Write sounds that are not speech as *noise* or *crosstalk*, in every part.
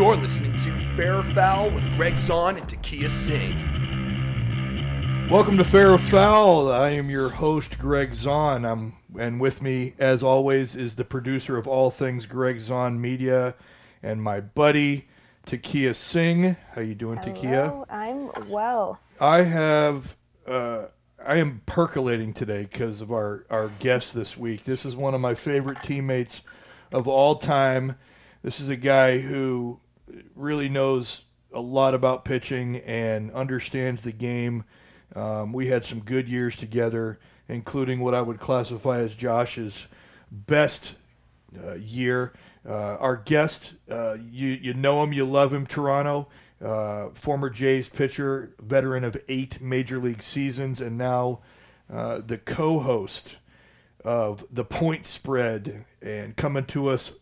You're listening to Fair or Foul with Gregg Zaun and Takia Singh. Welcome to Fair or Foul. I am your host, Gregg Zaun. I'm, and with me, as always, is the producer of all things Gregg Zaun Media and my buddy, Takia Singh. How you doing, Takia? I'm well. I have, uh, I am percolating today because of our, our guest this week. This is one of my favorite teammates of all time. This is a guy who really knows a lot about pitching and understands the game. Um, we had some good years together, including what I would classify as Josh's best uh, year. Uh, our guest, uh, you you know him, you love him, Toronto. Uh, former Jays pitcher, veteran of eight major league seasons, and now uh, the co-host of the Point Spread, and coming to us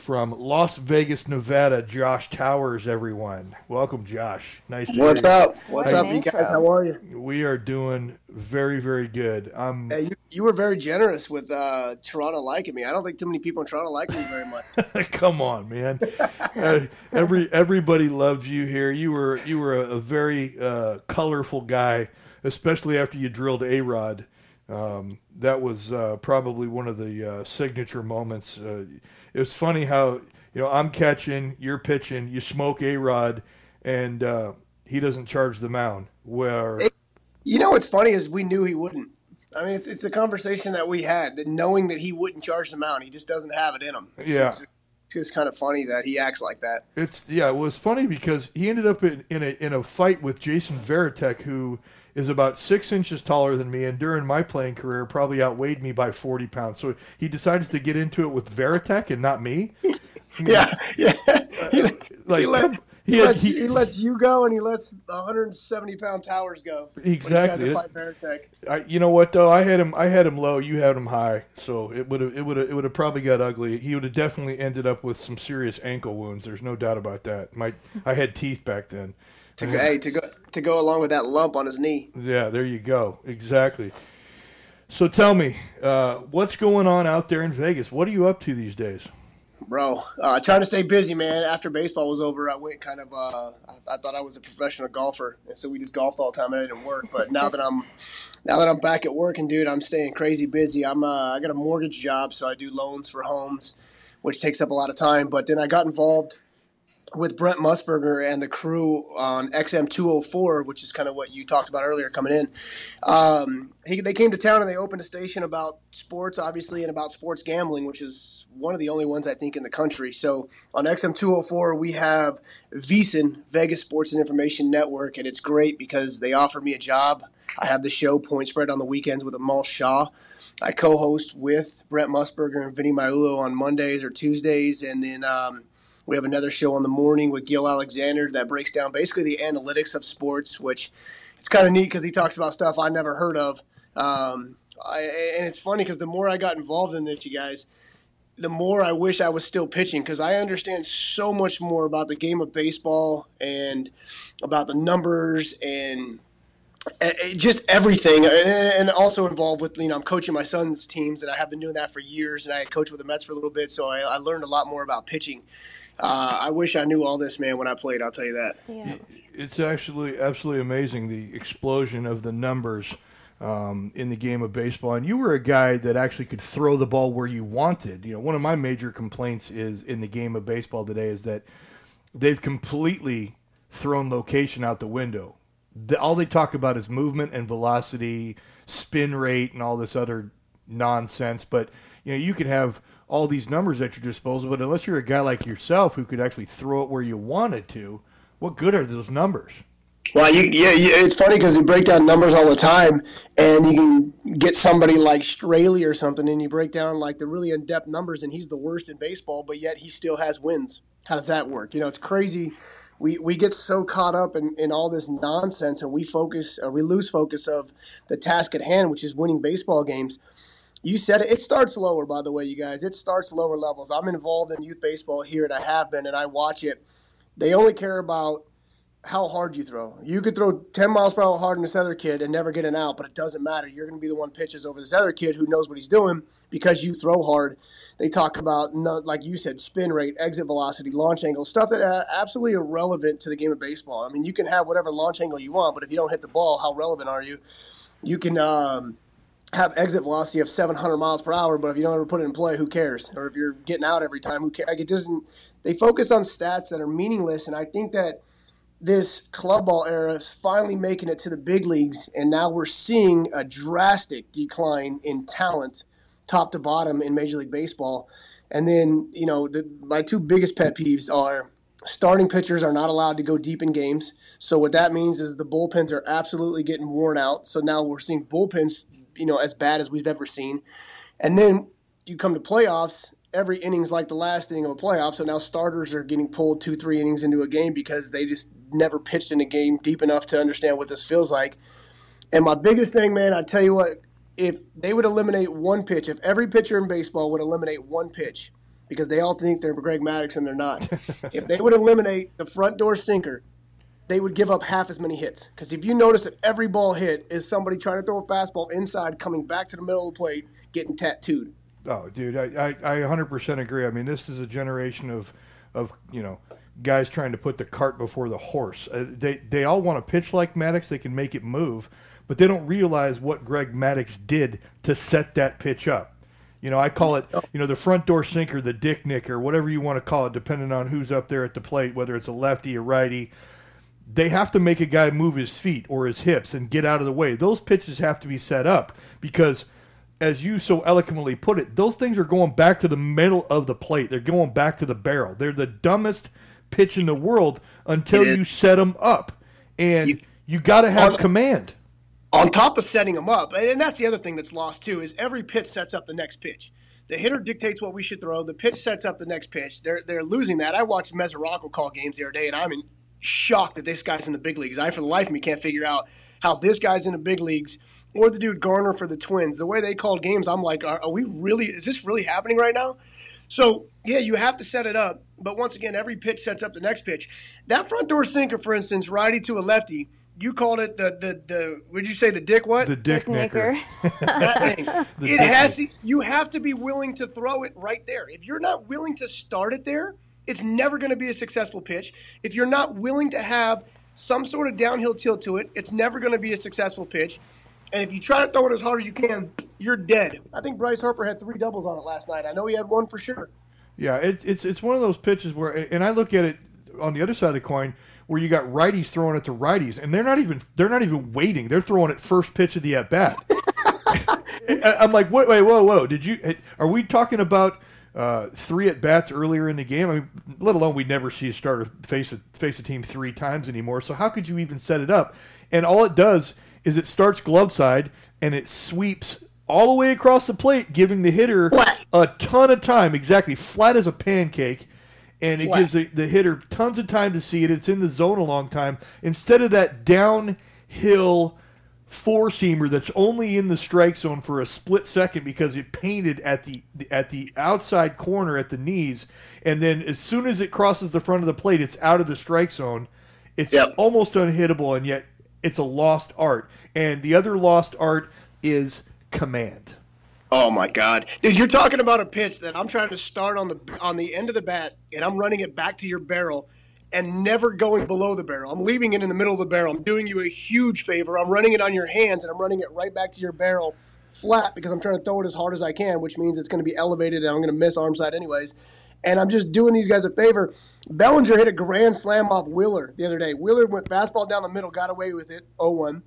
from Las Vegas, Nevada, Josh Towers, everyone. Welcome, Josh. Nice to What's hear you. up? What's What up, you guys? How are you? We are doing very, very good. Um, Hey, you, you were very generous with uh, Toronto liking me. I don't think too many people in Toronto like me very much. *laughs* come on, man. Uh, every everybody loves you here. You were you were a, a very uh, colorful guy, especially after you drilled A-Rod. Um, that was uh, probably one of the uh, signature moments. It was funny how you know I'm catching, you're pitching, you smoke A-Rod, and uh, he doesn't charge the mound. Where You know what's funny is we knew he wouldn't. I mean, it's it's a conversation that we had, that knowing that he wouldn't charge the mound. He just doesn't have it in him. It's, Yeah. it's, it's just kind of funny that he acts like that. It's yeah, it was funny because he ended up in, in a in a fight with Jason Varitek, who is about six inches taller than me, and during my playing career probably outweighed me by forty pounds. So he decides to get into it with Varitek and not me. *laughs* Yeah, yeah. *laughs* Uh, he, Like he, let, he, he had- lets, he- lets you go, and he lets 170 pound Towers go. Exactly. I, you know what though? I had him. I had him low. You had him high. So it would have. It would have. It would have probably got ugly. He would have definitely ended up with some serious ankle wounds. There's no doubt about that. My I had teeth back then. To go, hey, to go to go along with that lump on his knee. Yeah, there you go. Exactly. So tell me, uh, what's going on out there in Vegas? What are you up to these days? Bro, uh, trying to stay busy, man. After baseball was over, I went kind of. Uh, I, I thought I was a professional golfer, and so we just golfed all the time, and I didn't work. But now that I'm, now that I'm back at work, and dude, I'm staying crazy busy. I'm. Uh, I got a mortgage job, so I do loans for homes, which takes up a lot of time. But then I got involved with Brent Musburger and the crew on XM 204, which is kind of what you talked about earlier coming in. Um, he, they came to town and they opened a station about sports, obviously, and about sports gambling, which is one of the only ones I think in the country. So on XM 204, we have VSiN, Vegas Sports and Information Network, and it's great because they offer me a job. I have the show Point Spread on the weekends with Amal Shaw. I co-host with Brent Musburger and Vinny Magliulo on Mondays or Tuesdays, and then um, we have another show on the morning with Gill Alexander that breaks down basically the analytics of sports, which it's kind of neat because he talks about stuff I never heard of. Um, I, and it's funny because the more I got involved in this, you guys, the more I wish I was still pitching because I understand so much more about the game of baseball and about the numbers and just everything, and also involved with you know I'm coaching my son's teams, and I have been doing that for years, and I had coached with the Mets for a little bit, so I learned a lot more about pitching. Uh, I wish I knew all this, man, when I played. I'll tell you that. Yeah. It's actually absolutely amazing the explosion of the numbers um, in the game of baseball. And you were a guy that actually could throw the ball where you wanted. You know, one of my major complaints is in the game of baseball today is that they've completely thrown location out the window. The, all they talk about is movement and velocity, spin rate, and all this other nonsense. But you know, you can have all these numbers at your disposal, but unless you're a guy like yourself who could actually throw it where you wanted to, what good are those numbers? Well, you, yeah, you, it's funny because you break down numbers all the time, and you can get somebody like Straily or something, and you break down like the really in-depth numbers, and he's the worst in baseball, but yet he still has wins. How does that work? You know, it's crazy. We, we get so caught up in, in all this nonsense, and we focus, uh, we lose focus of the task at hand, which is winning baseball games. You said it. It starts lower, by the way, you guys. It starts lower levels. I'm involved in youth baseball here, and I have been, and I watch it. They only care about how hard you throw. You could throw 10 miles per hour hard in this other kid and never get an out, but it doesn't matter. You're going to be the one pitches over this other kid who knows what he's doing because you throw hard. They talk about, like you said, spin rate, exit velocity, launch angle, stuff that absolutely irrelevant to the game of baseball. I mean, you can have whatever launch angle you want, but if you don't hit the ball, how relevant are you? You can um, have exit velocity of 700 miles per hour, but if you don't ever put it in play, who cares? Or if you're getting out every time, who cares? Like it doesn't. They focus on stats that are meaningless, and I think that this club ball era is finally making it to the big leagues, and now we're seeing a drastic decline in talent top to bottom in Major League Baseball. And then, you know, the, my two biggest pet peeves are starting pitchers are not allowed to go deep in games. So what that means is the bullpens are absolutely getting worn out. So now we're seeing bullpens, you know, as bad as we've ever seen. And then you come to playoffs, every inning's like the last inning of a playoff. So now starters are getting pulled two, three innings into a game because they just never pitched in a game deep enough to understand what this feels like. And my biggest thing, man, I tell you what, if they would eliminate one pitch, if every pitcher in baseball would eliminate one pitch, because they all think they're Greg Maddux and they're not, *laughs* if they would eliminate the front door sinker, they would give up half as many hits. Because if you notice that every ball hit is somebody trying to throw a fastball inside, coming back to the middle of the plate, getting tattooed. Oh, dude, I, I, I 100% agree. I mean, this is a generation of, of you know, guys trying to put the cart before the horse. Uh, they, they all want to pitch like Maddux, They can make it move but they don't realize what Greg Maddux did to set that pitch up. You know, I call it, you know, the front door sinker, the dick nicker, whatever you want to call it, depending on who's up there at the plate, whether it's a lefty or righty. They have to make a guy move his feet or his hips and get out of the way. Those pitches have to be set up because, as you so eloquently put it, those things are going back to the middle of the plate. They're going back to the barrel. They're the dumbest pitch in the world until you set them up. And you, you got to have command on top of setting them up, and that's the other thing that's lost too, is every pitch sets up the next pitch. The hitter dictates what we should throw. The pitch sets up the next pitch. They're they're losing that. I watched Mesoraco call games the other day, and I'm in shock that this guy's in the big leagues. I, for the life of me, can't figure out how this guy's in the big leagues or the dude Garver for the Twins. The way they called games, I'm like, are, are we really? Is this really happening right now? So yeah, you have to set it up. But once again, every pitch sets up the next pitch. That front door sinker, for instance, righty to a lefty you called it the the the. Would you say the dick what? The dick, dick nicker. *laughs* that thing. it has. To, you have to be willing to throw it right there. If you're not willing to start it there, it's never going to be a successful pitch. If you're not willing to have some sort of downhill tilt to it, it's never going to be a successful pitch. And if you try to throw it as hard as you can, you're dead. I think Bryce Harper had three doubles on it last night. I know he had one for sure. Yeah, it's it's it's one of those pitches where, and I look at it on the other side of the coin where you got righties throwing it to righties, and they're not even they're not even waiting. They're throwing it first pitch of the at bat. *laughs* *laughs* I'm like, wait, wait, whoa, whoa! Did you? Are we talking about uh, three at bats earlier in the game? I mean, let alone we never see a starter face a face a team three times anymore. So how could you even set it up? And all it does is it starts glove side and it sweeps all the way across the plate, giving the hitter a ton of time, exactly flat as a pancake and it Flat. gives the, the hitter tons of time to see it. It's in the zone a long time. Instead of that downhill four seamer that's only in the strike zone for a split second because it painted at the at the outside corner at the knees, and then as soon as it crosses the front of the plate, it's out of the strike zone. It's yep. almost unhittable, and yet it's a lost art. And the other lost art is command. Oh my God, dude! You're talking about a pitch that I'm trying to start on the on the end of the bat, and I'm running it back to your barrel, and never going below the barrel. I'm leaving it in the middle of the barrel. I'm doing you a huge favor. I'm running it on your hands, and I'm running it right back to your barrel, flat because I'm trying to throw it as hard as I can, which means it's going to be elevated, and I'm going to miss arm side anyways. And I'm just doing these guys a favor. Bellinger hit a grand slam off Wheeler the other day. Wheeler went fastball down the middle, got away with it, 0-1.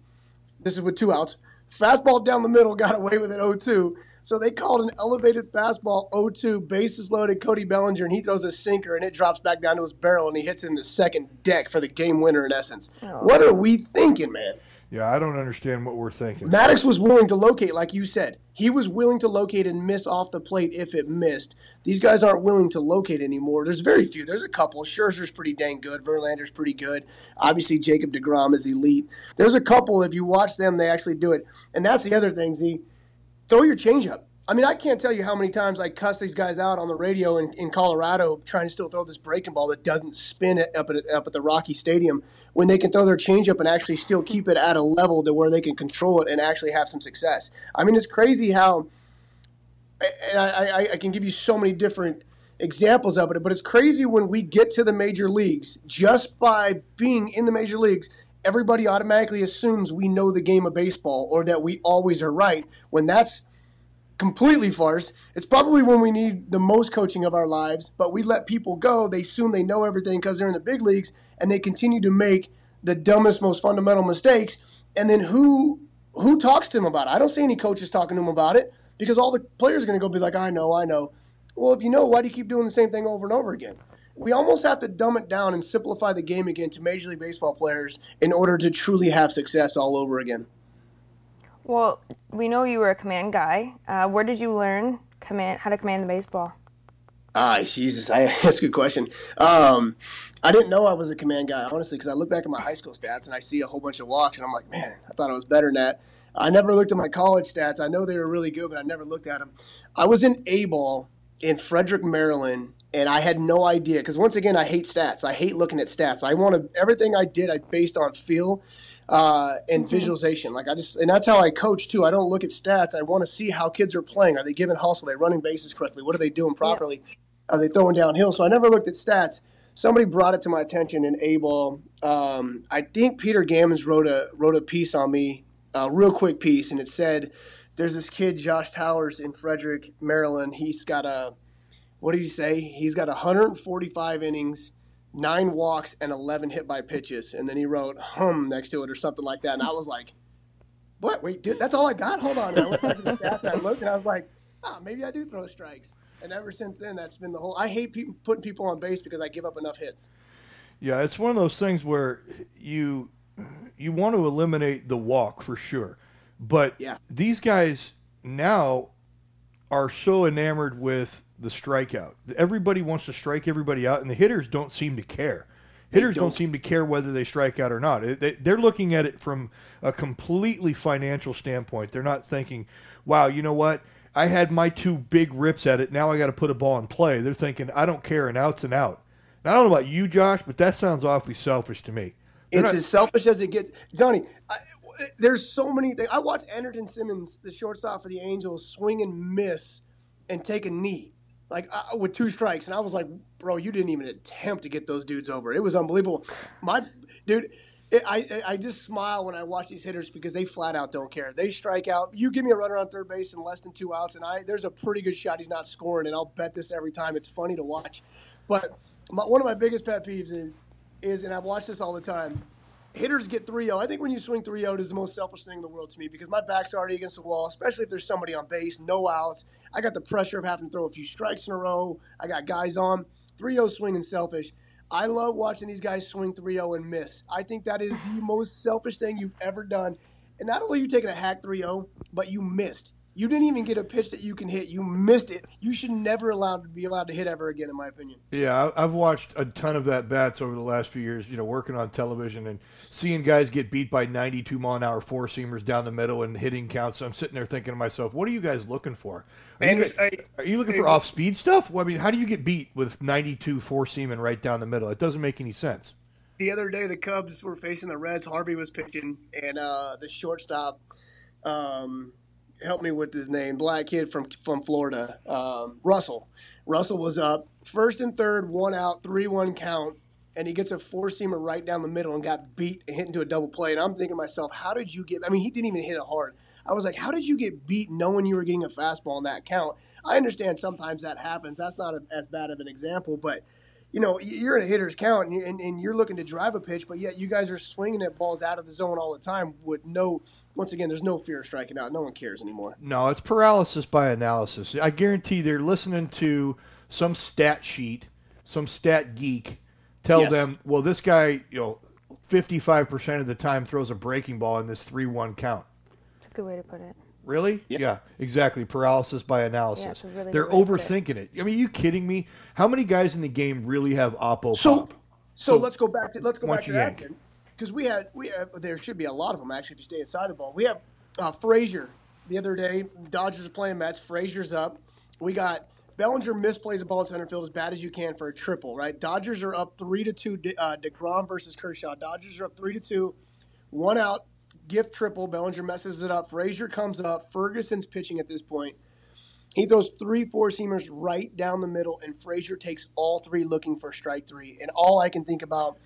This is with two outs. Fastball down the middle, got away with it, 0-2 so they called an elevated fastball 0-2, bases loaded, Cody Bellinger, and he throws a sinker, and it drops back down to his barrel, and he hits in the second deck for the game winner. In essence, oh. what are we thinking, man? Yeah, I don't understand what we're thinking. Maddux was willing to locate, like you said. He was willing to locate and miss off the plate if it missed. These guys aren't willing to locate anymore. There's very few. There's a couple. Scherzer's pretty dang good. Verlander's pretty good. Obviously, Jacob DeGrom is elite. There's a couple. If you watch them, they actually do it. And that's the other thing, Z throw your changeup. I mean, I can't tell you how many times I cuss these guys out on the radio in, in Colorado trying to still throw this breaking ball that doesn't spin it up at, up at the Rocky Stadium when they can throw their changeup and actually still keep it at a level to where they can control it and actually have some success. I mean, it's crazy how and I, I, I can give you so many different examples of it, but it's crazy when we get to the major leagues, just by being in the major leagues, everybody automatically assumes we know the game of baseball or that we always are right when that's completely farce. It's probably when we need the most coaching of our lives, but we let people go. They assume they know everything because they're in the big leagues and they continue to make the dumbest, most fundamental mistakes. And then who who talks to them about it? I don't see any coaches talking to them about it because all the players are going to go be like, I know, I know. Well, if you know, why do you keep doing the same thing over and over again? We almost have to dumb it down and simplify the game again to Major League Baseball players in order to truly have success all over again. Well, we know you were a command guy. Uh, where did you learn command how to command the baseball? Ah, Jesus, I, *laughs* that's a good question. Um, I didn't know I was a command guy, honestly, because I look back at my high school stats and I see a whole bunch of walks, and I'm like, man, I thought I was better than that. I never looked at my college stats. I know they were really good, but I never looked at them. I was in A ball in Frederick, Maryland, and I had no idea because once again, I hate stats. I hate looking at stats. I want to everything I did, I based on feel uh, and mm-hmm. visualization. Like I just, and that's how I coach too. I don't look at stats. I want to see how kids are playing. Are they giving hustle? Are they running bases correctly? What are they doing properly? Yeah. Are they throwing downhill? So I never looked at stats. Somebody brought it to my attention in A ball. Um, I think Peter Gammons wrote a wrote a piece on me, a real quick piece, and it said, "There's this kid, Josh Towers, in Frederick, Maryland. He's got a, what did he say? He's got 145 innings." nine walks and 11 hit by pitches. And then he wrote hum next to it or something like that. And I was like, what? Wait, dude, that's all I got? Hold on. And I went back to the stats and I looked and I was like, ah, maybe I do throw strikes. And ever since then, that's been the whole. I hate people, putting people on base because I give up enough hits. Yeah, it's one of those things where you you want to eliminate the walk for sure, but yeah. these guys now are so enamored with the strikeout. Everybody wants to strike everybody out, and the hitters don't seem to care. Hitters don't. don't. seem to care whether they strike out or not. They're looking at it from a completely financial standpoint. They're not thinking, "Wow, you know what? I had my two big rips at it. Now I got to put a ball in play." They're thinking, "I don't care, an out's an out." Now, I don't know about you, Josh, but that sounds awfully selfish to me. They're it's not- as selfish as it gets, Johnny. I, there's so many things. I watched Andrelton Simmons, the shortstop for the Angels, swing and miss and take a knee like uh, with two strikes, and I was like, bro, you didn't even attempt to get those dudes over. It was unbelievable. My dude. It, I I just smile when I watch these hitters because they flat out don't care. They strike out. You give me a runner on third base in less than two outs, and I there's a pretty good shot he's not scoring, and I'll bet this every time. It's funny to watch, but my, one of my biggest pet peeves is is, and I've watched this all the time hitters get 3-0. I think when you swing 3-0 is the most selfish thing in the world to me because my back's already against the wall, especially if there's somebody on base, no outs. I got the pressure of having to throw a few strikes in a row. I got guys on. 3-0 swinging selfish. I love watching these guys swing 3-0 and miss. I think that is the most selfish thing you've ever done. And not only are you taking a hack 3-0, but you missed. You didn't even get a pitch that you can hit. You missed it. You should never allowed to be allowed to hit ever again, in my opinion. Yeah, I've watched a ton of that bats over the last few years. You know, working on television and seeing guys get beat by 92 mile an hour four seamers down the middle and hitting counts. I'm sitting there thinking to myself, what are you guys looking for? Are, you, guys, are you, looking for off speed stuff? Well, I mean, how do you get beat with 92 four seaming right down the middle? It doesn't make any sense. The other day, the Cubs were facing the Reds. Harvey was pitching, and uh, the shortstop. Um, help me with his name, black kid from from Florida, um, Russell. Russell was up first and third, one out, three one count, and he gets a four seamer right down the middle and got beat and hit into a double play. And I'm thinking to myself, how did you get? I mean, he didn't even hit it hard. I was like, how did you get beat knowing you were getting a fastball in that count? I understand sometimes that happens. That's not a, as bad of an example, but you know, you're in a hitter's count and, you're looking to drive a pitch, but yet you guys are swinging at balls out of the zone all the time with no once again, there's no fear of striking out. No one cares anymore. No, it's paralysis by analysis. I guarantee they're listening to some stat sheet, some stat geek tell yes. them, well, this guy, you know, 55% of the time throws a breaking ball in this 3 1 count. It's a good way to put it. Really? Yeah. yeah, exactly. Paralysis by analysis. Yeah, really They're overthinking it. it. I mean, are you kidding me? How many guys in the game really have oppo so, pop? So, so let's go back to let's go back to that because we had we have, there should be a lot of them actually if you stay inside the ball. We have uh, Frazier the other day. Dodgers are playing Mets. Frazier's up. We got Bellinger misplays a ball in center field as bad as you can for a triple. Right? Dodgers are up three to two. Uh, Degrom versus Kershaw. Dodgers are up three to two. One out. Gift triple. Bellinger messes it up. Frazier comes up. Ferguson's pitching at this point. He throws three four seamers right down the middle, and Frazier takes all three looking for strike three. And all I can think about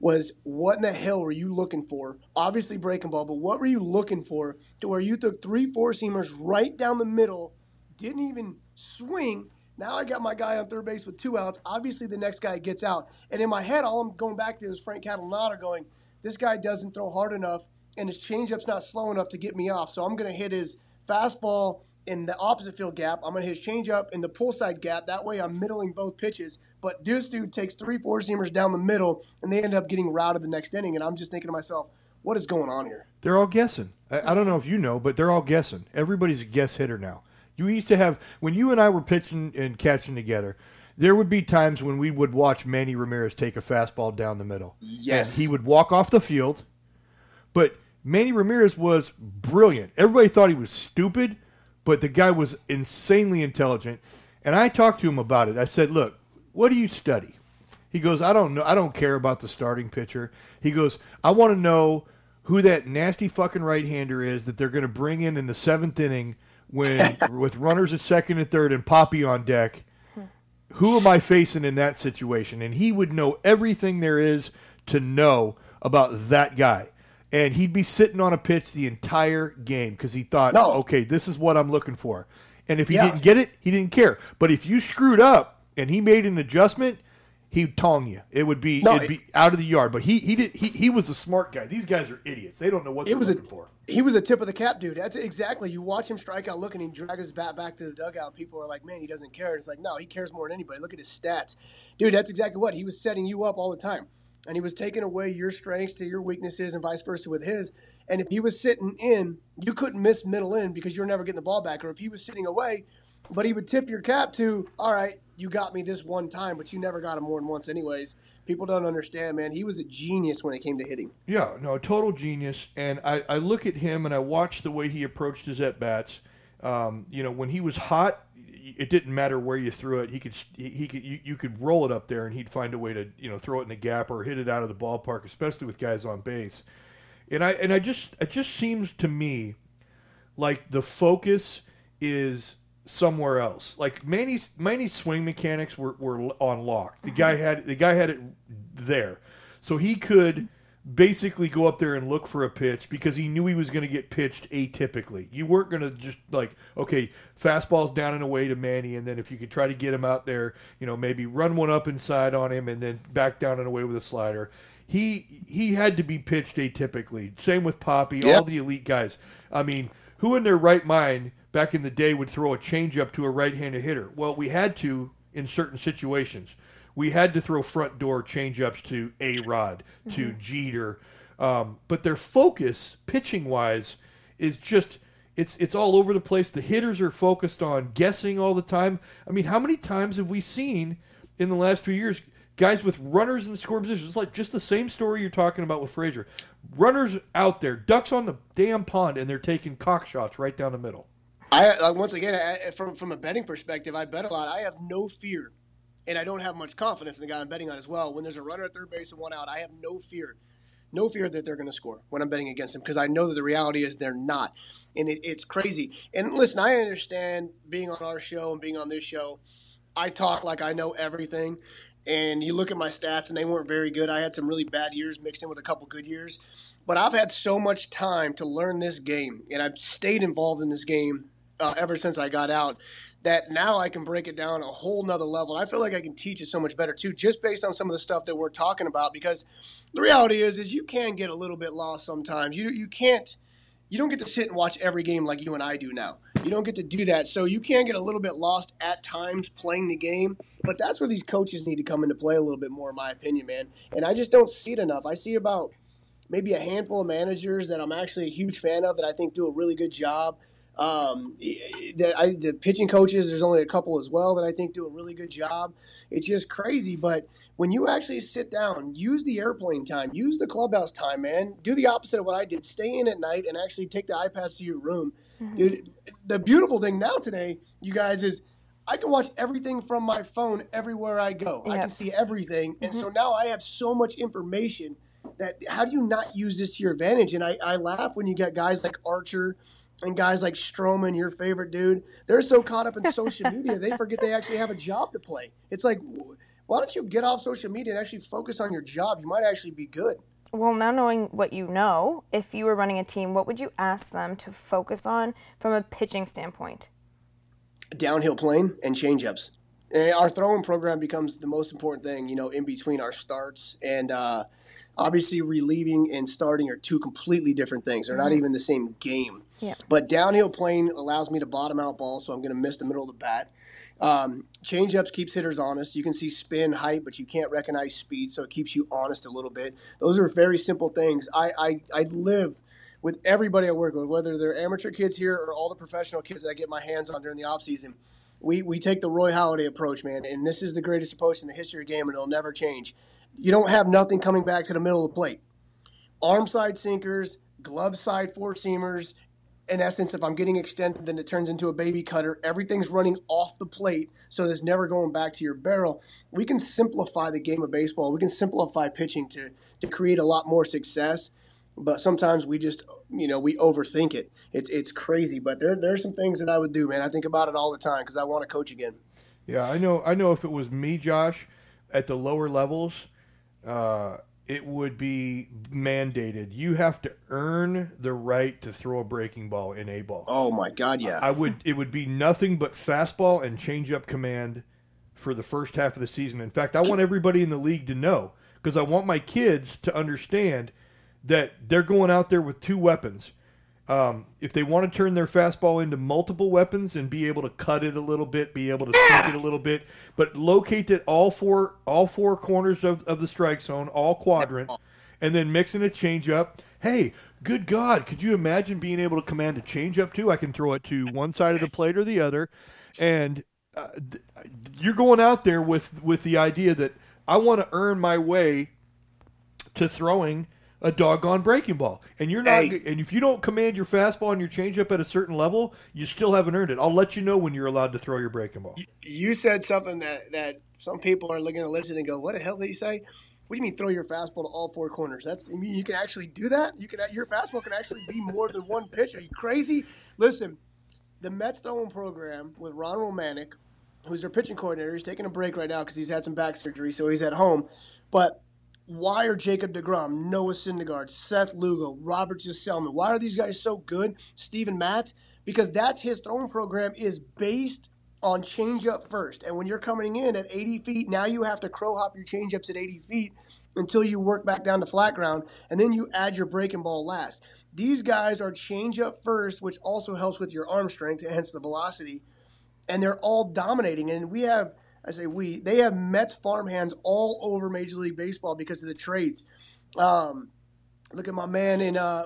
was what in the hell were you looking for? Obviously breaking ball, but what were you looking for to where you took three four seamers right down the middle, didn't even swing. Now I got my guy on third base with two outs. Obviously the next guy gets out. And in my head, all I'm going back to is Frank Catalanotto going, this guy doesn't throw hard enough and his changeup's not slow enough to get me off. So I'm going to hit his fastball in the opposite field gap. I'm going to hit his changeup in the pull side gap. That way I'm middling both pitches. But this dude takes three four seamers down the middle, and they end up getting routed the next inning. And I'm just thinking to myself, what is going on here? They're all guessing. I, I don't know if you know, but they're all guessing. Everybody's a guess hitter now. You used to have when you and I were pitching and catching together. There would be times when we would watch Manny Ramirez take a fastball down the middle. Yes. And he would walk off the field, but Manny Ramirez was brilliant. Everybody thought he was stupid, but the guy was insanely intelligent. And I talked to him about it. I said, "Look, what do you study?" He goes, "I don't know. I don't care about the starting pitcher." He goes, "I want to know who that nasty fucking right-hander is that they're going to bring in in the seventh inning when *laughs* with runners at second and third and Papi on deck. Who am I facing in that situation?" And he would know everything there is to know about that guy. And he'd be sitting on a pitch the entire game because he thought, No. okay, this is what I'm looking for. And if he Yeah. didn't get it, he didn't care. But if you screwed up and he made an adjustment, he'd tong you. It would be No, it'd be out of the yard. But he he did he, he was a smart guy. These guys are idiots. They don't know what It they're was a for. he was a tip of the cap dude. That's exactly. You watch him strike out, look, and he drag his bat back to the dugout. And people are like, "Man, he doesn't care." And it's like, no, he cares more than anybody. Look at his stats, dude. That's exactly what he was setting you up all the time, and he was taking away your strengths to your weaknesses, and vice versa with his. And if he was sitting in, you couldn't miss middle in because you're never getting the ball back. Or if he was sitting away, but he would tip your cap to, all right, you got me this one time, but you never got him more than once, anyways. People don't understand, man. He was a genius when it came to hitting. Yeah, no, a total genius. And I, I look at him and I watch the way he approached his at bats. Um, you know, when he was hot, it didn't matter where you threw it. He could he, could you, you could roll it up there and he'd find a way to you know throw it in the gap or hit it out of the ballpark, especially with guys on base. And I and I just it just seems to me like the focus is somewhere else. Like Manny's Manny's swing mechanics were, were on lock. The mm-hmm. guy had the guy had it there, so he could basically go up there and look for a pitch because he knew he was going to get pitched atypically. You weren't going to just like okay, fastballs down and away to Manny, and then if you could try to get him out there, you know maybe run one up inside on him and then back down and away with a slider. He he had to be pitched atypically. Same with Papi, all the elite guys. I mean, who in their right mind back in the day would throw a changeup to a right-handed hitter? Well, we had to in certain situations. We had to throw front door changeups to A Rod, to Jeter, um, but their focus pitching wise is just it's it's all over the place. The hitters are focused on guessing all the time. I mean, how many times have we seen in the last few years guys with runners in score positions? It's like just the same story you're talking about with Frazier. Runners out there, ducks on the damn pond, and they're taking cock shots right down the middle. I like, once again, I, from from a betting perspective, I bet a lot. I have no fear, and I don't have much confidence in the guy I'm betting on as well. When there's a runner at third base and one out, I have no fear, no fear that they're going to score when I'm betting against them because I know that the reality is they're not, and it, it's crazy. And listen, I understand being on our show and being on this show. I talk like I know everything, and you look at my stats and they weren't very good. I had some really bad years mixed in with a couple good years, but I've had so much time to learn this game, and I've stayed involved in this game uh, ever since I got out that now I can break it down a whole nother level. I feel like I can teach it so much better too, just based on some of the stuff that we're talking about. Because the reality is, is you can get a little bit lost sometimes. You you can't, you don't get to sit and watch every game like you and I do now. You don't get to do that, so you can get a little bit lost at times playing the game. But that's where these coaches need to come into play a little bit more, in my opinion, man. And I just don't see it enough. I see about maybe a handful of managers that I'm actually a huge fan of that I think do a really good job. Um, the, I, the pitching coaches, there's only a couple as well that I think do a really good job. It's just crazy, but when you actually sit down, use the airplane time, use the clubhouse time, man. Do the opposite of what I did. Stay in at night and actually take the iPads to your room. Dude, the beautiful thing now today, you guys, is I can watch everything from my phone everywhere I go. I can see everything. And so now I have so much information that how do you not use this to your advantage? And I, I laugh when you get guys like Archer and guys like Stroman, your favorite dude, they're so caught up in social *laughs* media they forget they actually have a job to play. It's like, why don't you get off social media and actually focus on your job? You might actually be good. Well, now knowing what you know, if you were running a team, what would you ask them to focus on from a pitching standpoint? Downhill plane and changeups. Our throwing program becomes the most important thing, you know, in between our starts. And uh, obviously, relieving and starting are two completely different things. They're not even the same game. But downhill playing allows me to bottom out balls, so I'm going to miss the middle of the bat. Um, changeups keeps hitters honest. You can see spin, height, but you can't recognize speed, so it keeps you honest a little bit. Those are very simple things. I, I, I live with everybody I work with, whether they're amateur kids here or all the professional kids that I get my hands on during the off season. We, we take the Roy Halladay approach, man, and this is the greatest approach in the history of the game, and it'll never change. You don't have nothing coming back to the middle of the plate. Arm side sinkers, glove side four seamers, in essence, if I'm getting extended, then it turns into a baby cutter. Everything's running off the plate, so there's never going back to your barrel. We can simplify the game of baseball. We can simplify pitching to to create a lot more success. But sometimes we just, you know, we overthink it. It's it's crazy. But there there are some things that I would do, man. I think about it all the time because I want to coach again. Yeah, I know. I know. If it was me, Josh, at the lower levels, uh, it would be mandated. You have to earn the right to throw a breaking ball in a ball. Oh my God, yeah. I would. It would be nothing but fastball and changeup command for the first half of the season. In fact, I want everybody in the league to know because I want my kids to understand that they're going out there with two weapons. Um, if they want to turn their fastball into multiple weapons and be able to cut it a little bit, be able to sink it a little bit, but locate it all four all four corners of, of the strike zone, all quadrant, and then mixing a changeup. Hey, good God, could you imagine being able to command a changeup too? I can throw it to one side of the plate or the other, and uh, th- you're going out there with with the idea that I want to earn my way to throwing a doggone breaking ball. And you're not Hey. and if you don't command your fastball and your changeup at a certain level, you still haven't earned it. I'll let you know when you're allowed to throw your breaking ball. You said something that, that some people are looking to listen and go, "What the hell did he say?" What do you mean throw your fastball to all four corners? That's I mean you can actually do that. You can your fastball can actually be more than one pitch. Are you crazy? Listen, the Mets throwing program with Ron Romanick, who's their pitching coordinator, he's taking a break right now because he's had some back surgery, so he's at home. But why are Jacob DeGrom, Noah Syndergaard, Seth Lugo, Robert Gsellman, why are these guys so good? Steven Matz? Because that's his throwing program is based on changeup first. And when you're coming in at 80 feet, now you have to crow hop your changeups at 80 feet until you work back down to flat ground, and then you add your breaking ball last. These guys are changeup first, which also helps with your arm strength, hence the velocity and they're all dominating. And we have, I say we, they have Mets farmhands all over Major League Baseball because of the trades. Um, look at my man in, uh,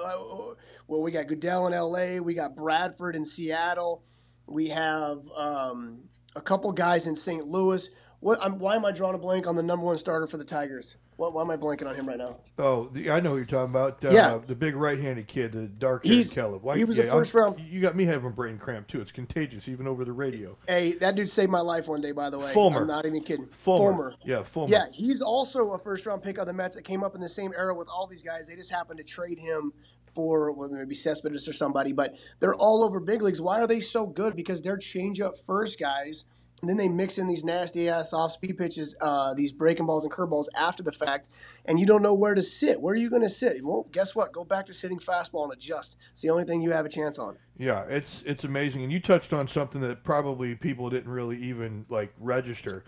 well, we got Goeddel in L.A., we got Bradford in Seattle, we have um, a couple guys in St. Louis. What? Why am I drawing a blank on the number one starter for the Tigers? What, why am I blanking on him right now? Oh, the, I know you're talking about. Uh, Yeah. the big right-handed kid, the dark-haired Caleb. Why, he was a I'm- first round- You got me having brain cramp too. It's contagious, even over the radio. Hey, that dude saved my life one day. By the way, Fulmer. I'm not even kidding. Fulmer. Yeah, Fulmer. Yeah, he's also a first round pick of the Mets that came up in the same era with all these guys. They just happened to trade him for well, maybe Cespedes or somebody, but they're all over big leagues. Why are they so good? Because they're change up first guys, and then they mix in these nasty ass off speed pitches, uh, these breaking balls and curveballs after the fact, and you don't know where to sit. Where are you going to sit? Well, guess what? Go back to sitting fastball and adjust. It's the only thing you have a chance on. Yeah, it's it's amazing, and you touched on something that probably people didn't really even like register: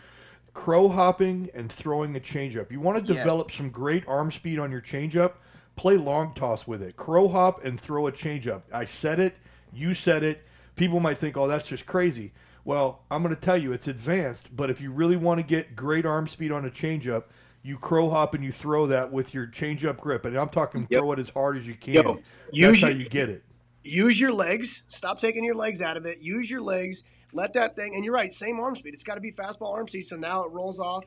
crow hopping and throwing a changeup. You want to develop some great arm speed on your changeup. Play long toss with it. Crow hop and throw a changeup. I said it. You said it. People might think, "Oh, that's just crazy." Well, I'm going to tell you, it's advanced. But if you really want to get great arm speed on a changeup, you crow hop and you throw that with your changeup grip. And I'm talking Yep. throw it as hard as you can. Yo, That's use how you get it. use your legs. Stop taking your legs out of it. Use your legs. Let that thing. And you're right. Same arm speed. It's got to be fastball arm speed. So now it rolls off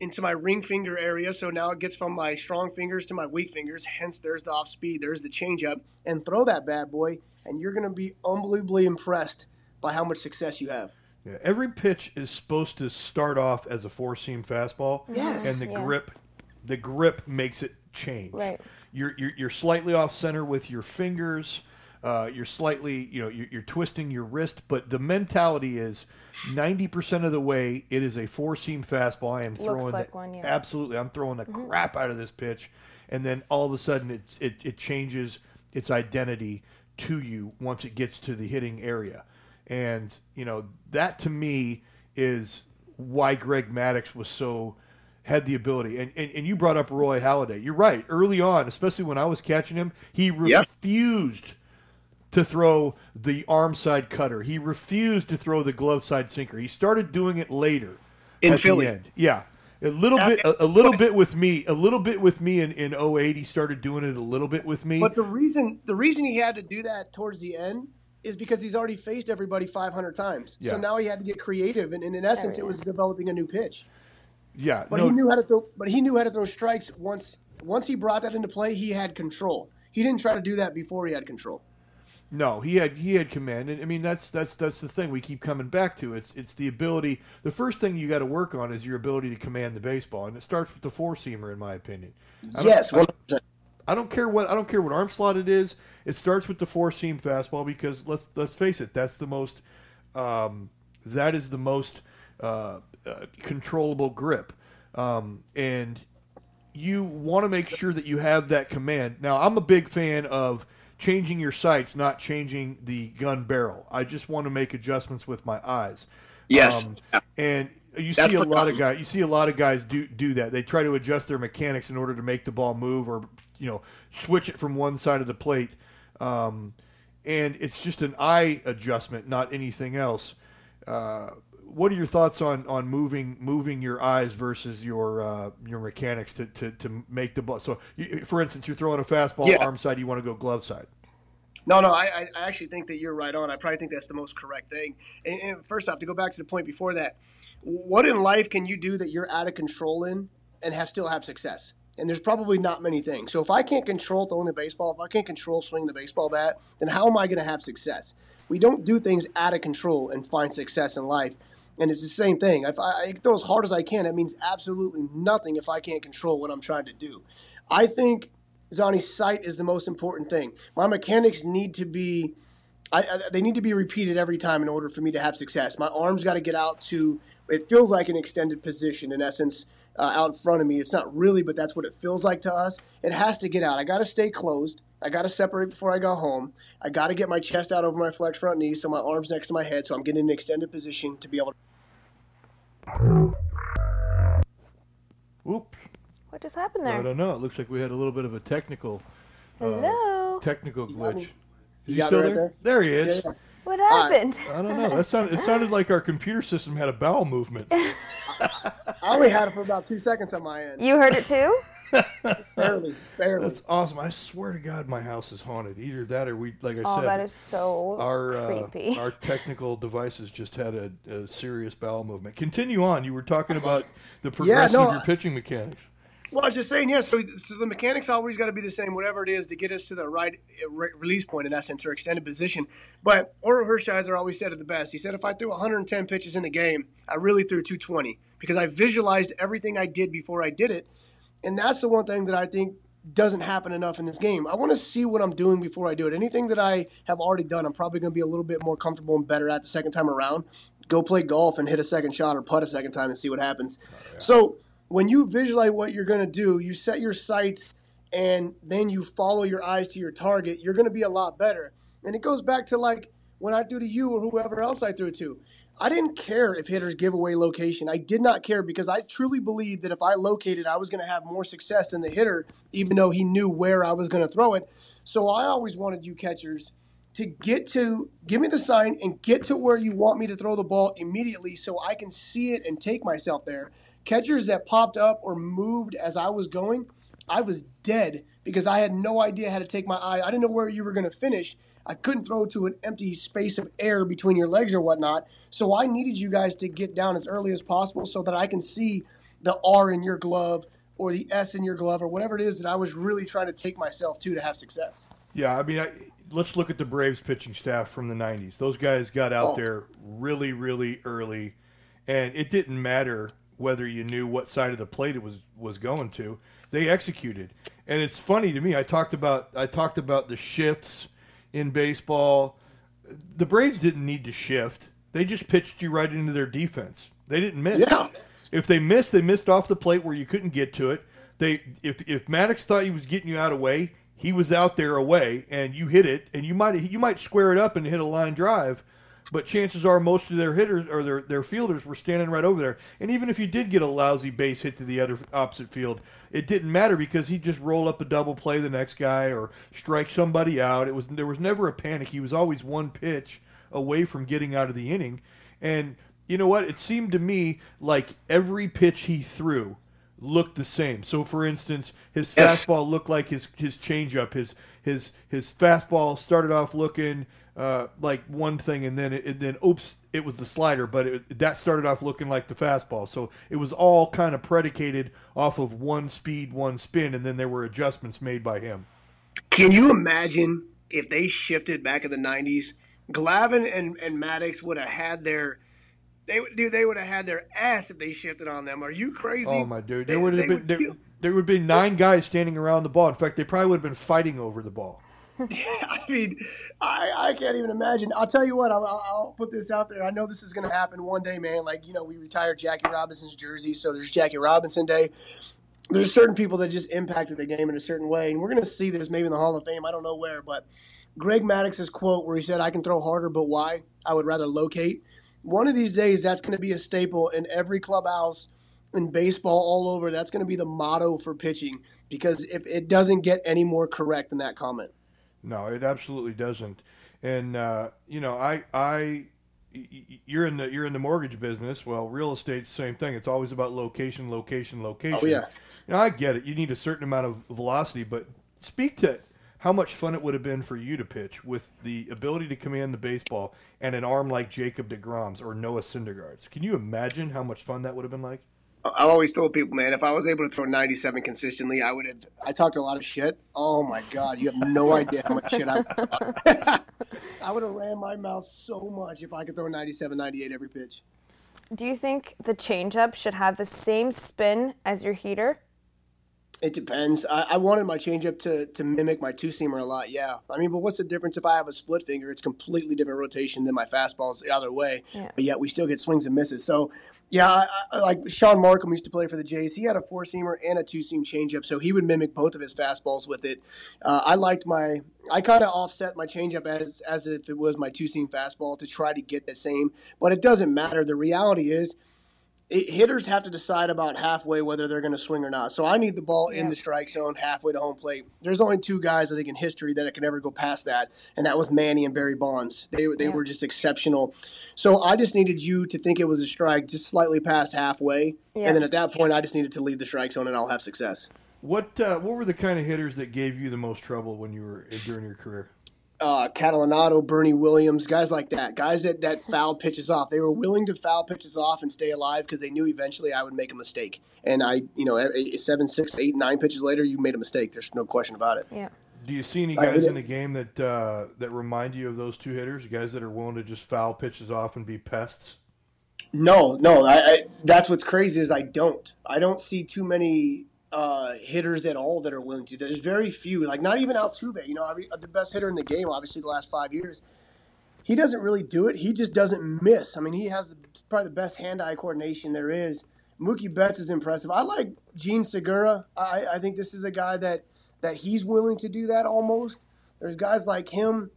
into my ring finger area. So now it gets from my strong fingers to my weak fingers. Hence, there's the off speed. There's the changeup. And throw that bad boy, and you're going to be unbelievably impressed by how much success you have. Yeah, every pitch is supposed to start off as a four seam fastball. Yes. And the Yeah. grip the grip makes it change. Right. You're, you're you're slightly off center with your fingers. Uh, you're slightly, you know, you're, you're twisting your wrist, but the mentality is 90% of the way it is a four seam fastball. I am Looks throwing like the- one, yeah. absolutely. I'm throwing the crap out of this pitch, and then all of a sudden it, it it changes its identity to you once it gets to the hitting area, and you know that to me is why Greg Maddux was so had the ability. And, and and you brought up Roy Halladay. You're right. Early on, especially when I was catching him, he Yep. refused to throw the arm side cutter. He refused to throw the glove side sinker. He started doing it later In Philly. the end. Yeah. A little bit a, a little bit with me. A little bit with me in, in 08. He started doing it a little bit with me. But the reason the reason he had to do that towards the end is because he's already faced everybody 500 times. Yeah. So now he had to get creative, and, and in essence, it was developing a new pitch. yeah. But no, he knew how to throw. But he knew how to throw strikes once. Once he brought that into play, he had control. He didn't try to do that before he had control. No, he had he had command, and I mean that's that's that's the thing we keep coming back to. It's it's the ability. The first thing you got to work on is your ability to command the baseball, and it starts with the four seamer, in my opinion. I Yes, 100%. I don't care what I don't care what arm slot it is. It starts with the four seam fastball because let's let's face it, that's the most um, that is the most uh, uh, controllable grip, um, and you want to make sure that you have that command. Now, I'm a big fan of changing your sights, not changing the gun barrel. I just want to make adjustments with my eyes. Yes. Um, and you That's see a lot of guys. You see a lot of guys do do that. They try to adjust their mechanics in order to make the ball move, or you know, switch it from one side of the plate. Um, and it's just an eye adjustment, not anything else. Uh, what are your thoughts on, on moving moving your eyes versus your uh, your mechanics to, to, to make the ball? So, you, for instance, you're throwing a fastball Yeah. arm side, you want to go glove side. No, no, I, I- actually think that you're right on. I probably think that's the most correct thing. And, and first off, to go back to the point before that, what in life can you do that you're out of control in and have still have success? And there's probably not many things. So if I can't control throwing the baseball, if I can't control swinging the baseball bat, then how am I going to have success? We don't do things out of control and find success in life. And it's the same thing. If I, I throw as hard as I can, it means absolutely nothing if I can't control what I'm trying to do. I think Zani's sight is the most important thing. My mechanics need to be, I, I, they need to be repeated every time in order for me to have success. My arms got to get out to, it feels like an extended position in essence uh, out in front of me. It's not really, but that's what it feels like to us. It has to get out. I got to stay closed. I got to separate before I go home. I got to get my chest out over my flex front knee so my arms next to my head so I'm getting in an extended position to be able to. Whoop. What just happened there? I don't know. It looks like we had a little bit of a technical Hello. technical got glitch. me? Is he still right there? there? There he is. Yeah, yeah. What happened? I don't know. That sounded it sounded like our computer system had a bowel movement. *laughs* I only had it for about two seconds on my end. You heard it too? *laughs* Barely, barely. That's awesome. I swear to God, my house is haunted. Either that or we, like I Oh, said, that is so our uh, creepy. our technical devices just had a, a serious bowel movement. Continue on. You were talking about the progression no, of your pitching mechanics. Well, I was just saying, yeah. So, so the mechanics always got to be the same, whatever it is, to get us to the right uh, re- release point in essence or extended position. But Orel Hershiser always said it the best. He said, if I threw 110 pitches in a game, I really threw 220 because I visualized everything I did before I did it, and that's the one thing that I think doesn't happen enough in this game. I want to see what I'm doing before I do it. Anything that I have already done, I'm probably going to be a little bit more comfortable and better at the second time around. Go play golf and hit a second shot or putt a second time and see what happens. Oh, so when you visualize what you're going to do, you set your sights and then you follow your eyes to your target, you're going to be a lot better. And it goes back to like when I threw to you or whoever else I threw to. I didn't care if hitters give away location. I did not care because I truly believed that if I located, I was going to have more success than the hitter, even though he knew where I was going to throw it. So I always wanted you catchers to get to give me the sign and get to where you want me to throw the ball immediately so I can see it and take myself there. Catchers that popped up or moved as I was going, I was dead because I had no idea how to take my eye. I didn't know where you were going to finish. I couldn't throw to an empty space of air between your legs or whatnot. So I needed you guys to get down as early as possible so that I can see the R in your glove or the S in your glove or whatever it is that I was really trying to take myself to to have success. Yeah, I mean, I, let's look at the Braves pitching staff from the '90s. Those guys got out Oh. there really, really early, and it didn't matter whether you knew what side of the plate it was was going to. They executed, and it's funny to me. I talked about I talked about the shifts in baseball, the Braves didn't need to shift. They just pitched you right into their defense. They didn't miss. Yeah. If they missed, they missed off the plate where you couldn't get to it. They if if Maddux thought he was getting you out of way, he was out there away, and you hit it, and you might you might square it up and hit a line drive, but chances are most of their hitters or their their fielders were standing right over there. And even if you did get a lousy base hit to the other opposite field, it didn't matter because he'd just roll up a double play the next guy or strike somebody out. It was there was never a panic. He was always one pitch away from getting out of the inning, and you know what? It seemed to me like every pitch he threw looked the same. So, for instance, his Yes. fastball looked like his his changeup. His his his fastball started off looking uh, like one thing, and then it, and then oops, it was the slider. But it, that started off looking like the fastball. So it was all kind of predicated off of one speed, one spin, and then there were adjustments made by him. Can you imagine if they shifted back in the '90s? Glavine and and Maddux would have had their they would dude they would have had their ass if they shifted on them. Are you crazy? Oh my dude, They- there would have been would there, there would be nine guys standing around the ball. In fact, they probably would have been fighting over the ball. *laughs* I mean, I, I can't even imagine. I'll tell you what, I'll, I'll put this out there. I know this is going to happen one day, man. Like, you know, we retired Jackie Robinson's jersey, so there's Jackie Robinson Day. There's certain people that just impacted the game in a certain way, and we're going to see this maybe in the Hall of Fame. I don't know where, but Greg Maddux's quote where he said, I can throw harder, but why? I would rather locate. One of these days, that's going to be a staple in every clubhouse in baseball all over. That's going to be the motto for pitching because if it doesn't get any more correct than that comment. No, it absolutely doesn't. And uh, you know, I I you're in the you're in the mortgage business. Well, real estate's the same thing. It's always about location, location, location. Oh, yeah. You know, I get it. You need a certain amount of velocity, but speak to how much fun it would have been for you to pitch with the ability to command the baseball and an arm like Jacob DeGrom's or Noah Syndergaard's. Can you imagine how much fun that would have been like? I've always told people, man, if I was able to throw 97 consistently, I would have. I talked a lot of shit. Oh my god, you have no idea how much shit I. *laughs* I would have ran my mouth so much if I could throw 97, 98 every pitch. Do you think the changeup should have the same spin as your heater? It depends. I, I wanted my changeup to to mimic my two seamer a lot. Yeah, I mean, but what's the difference if I have a split finger? It's completely different rotation than my fastballs the other way. Yeah. But yet we still get swings and misses. So. Yeah, I, I, like Shaun Marcum used to play for the Jays. He had a four seamer and a two seam changeup, so he would mimic both of his fastballs with it. Uh, I liked my, I kind of offset my changeup as as if it was my two seam fastball to try to get the same, but it doesn't matter. The reality is, it, hitters have to decide about halfway whether they're going to swing or not. So I need the ball in Yeah. the strike zone halfway to home plate. There's only two guys I think in history that can ever go past that, and that was Manny and Barry Bonds. They they Yeah. were just exceptional. So I just needed you to think it was a strike just slightly past halfway, Yeah. and then at that point I just needed to leave the strike zone and I'll have success. What uh, what were the kind of hitters that gave you the most trouble when you were during your career? Uh, Catalanotto, Bernie Williams, guys like that, guys that that *laughs* foul pitches off. They were willing to foul pitches off and stay alive because they knew eventually I would make a mistake. And I, you know, seven, six, eight, nine pitches later, you made a mistake. There's no question about it. Yeah. Do you see any guys in the game that uh, that remind you of those two hitters? Guys that are willing to just foul pitches off and be pests? No, no, I, I, that's what's crazy is I don't. I don't see too many uh, hitters at all that are willing to. There's very few. Like not even Altuve. You know, the best hitter in the game, obviously the last five years. He doesn't really do it. He just doesn't miss. I mean, he has probably the best hand-eye coordination there is. Mookie Betts is impressive. I like Jean Segura. I, I think this is a guy that that he's willing to do that almost. There's guys like him.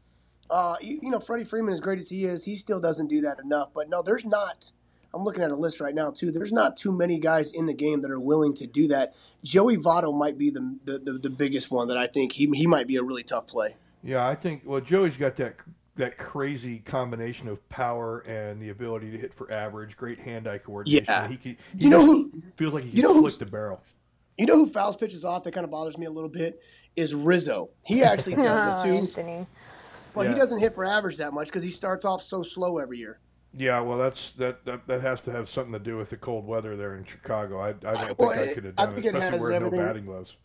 Uh, you, you know, Freddie Freeman, as great as he is, he still doesn't do that enough. But no, there's not. I'm looking at a list right now too. There's not too many guys in the game that are willing to do that. Joey Votto might be the the, the, the biggest one that I think he he might be a really tough play. Yeah, I think. Well, Joey's got that that crazy combination of power and the ability to hit for average, great hand-eye coordination. Yeah. he, can, he You know who- feels like he can you know who's- flick the barrel. You know who fouls pitches off that kind of bothers me a little bit is Rizzo. He actually *laughs* does Oh, it too, oh, Anthony. but Yeah. he doesn't hit for average that much because he starts off so slow every year. Yeah, well, that's that, that that has to have something to do with the cold weather there in Chicago. I, I don't think Well, I could have done it, think it especially has wearing no batting gloves.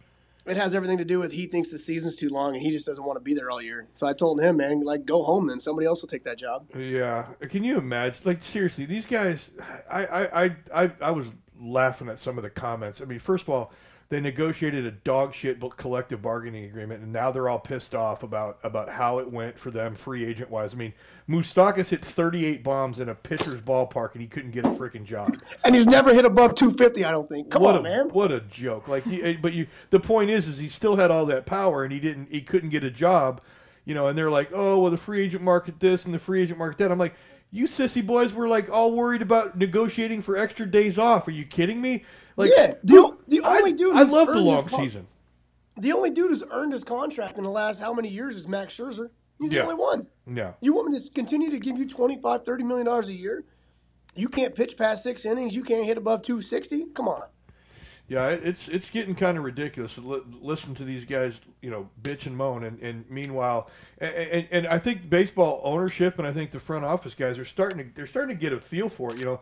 It has everything to do with he thinks the season's too long and he just doesn't want to be there all year. So I told him, man, like go home then. Somebody else will take that job. Yeah, can you imagine? Like seriously, these guys. I I I I, I was laughing at some of the comments. I mean, first of all, they negotiated a dog shit collective bargaining agreement, and now they're all pissed off about about how it went for them free agent wise. I mean, Moustakas hit 38 bombs in a pitcher's ballpark, and he couldn't get a freaking job. And he's never hit above 250. I don't think. Come what on, a, man. What a joke! Like, he, eh, but you, the point is, is he still had all that power, and he didn't, he couldn't get a job, you know. And they're like, oh, well, the free agent market this and the free agent market that. I'm like, you sissy boys were like all worried about negotiating for extra days off. Are you kidding me? Like, yeah, the, the only I, dude. I love the long con- season. The only dude who's earned his contract in the last how many years is Max Scherzer. He's Yeah. the only one. Yeah. You want me to continue to give you 25, 30 million dollars a year? You can't pitch past six innings. You can't hit above 260. Come on. Yeah, it's it's getting kind of ridiculous to li- listen to these guys, you know, bitch and moan, and, and meanwhile, and, and, and I think baseball ownership and I think the front office guys are starting to they're starting to get a feel for it. You know,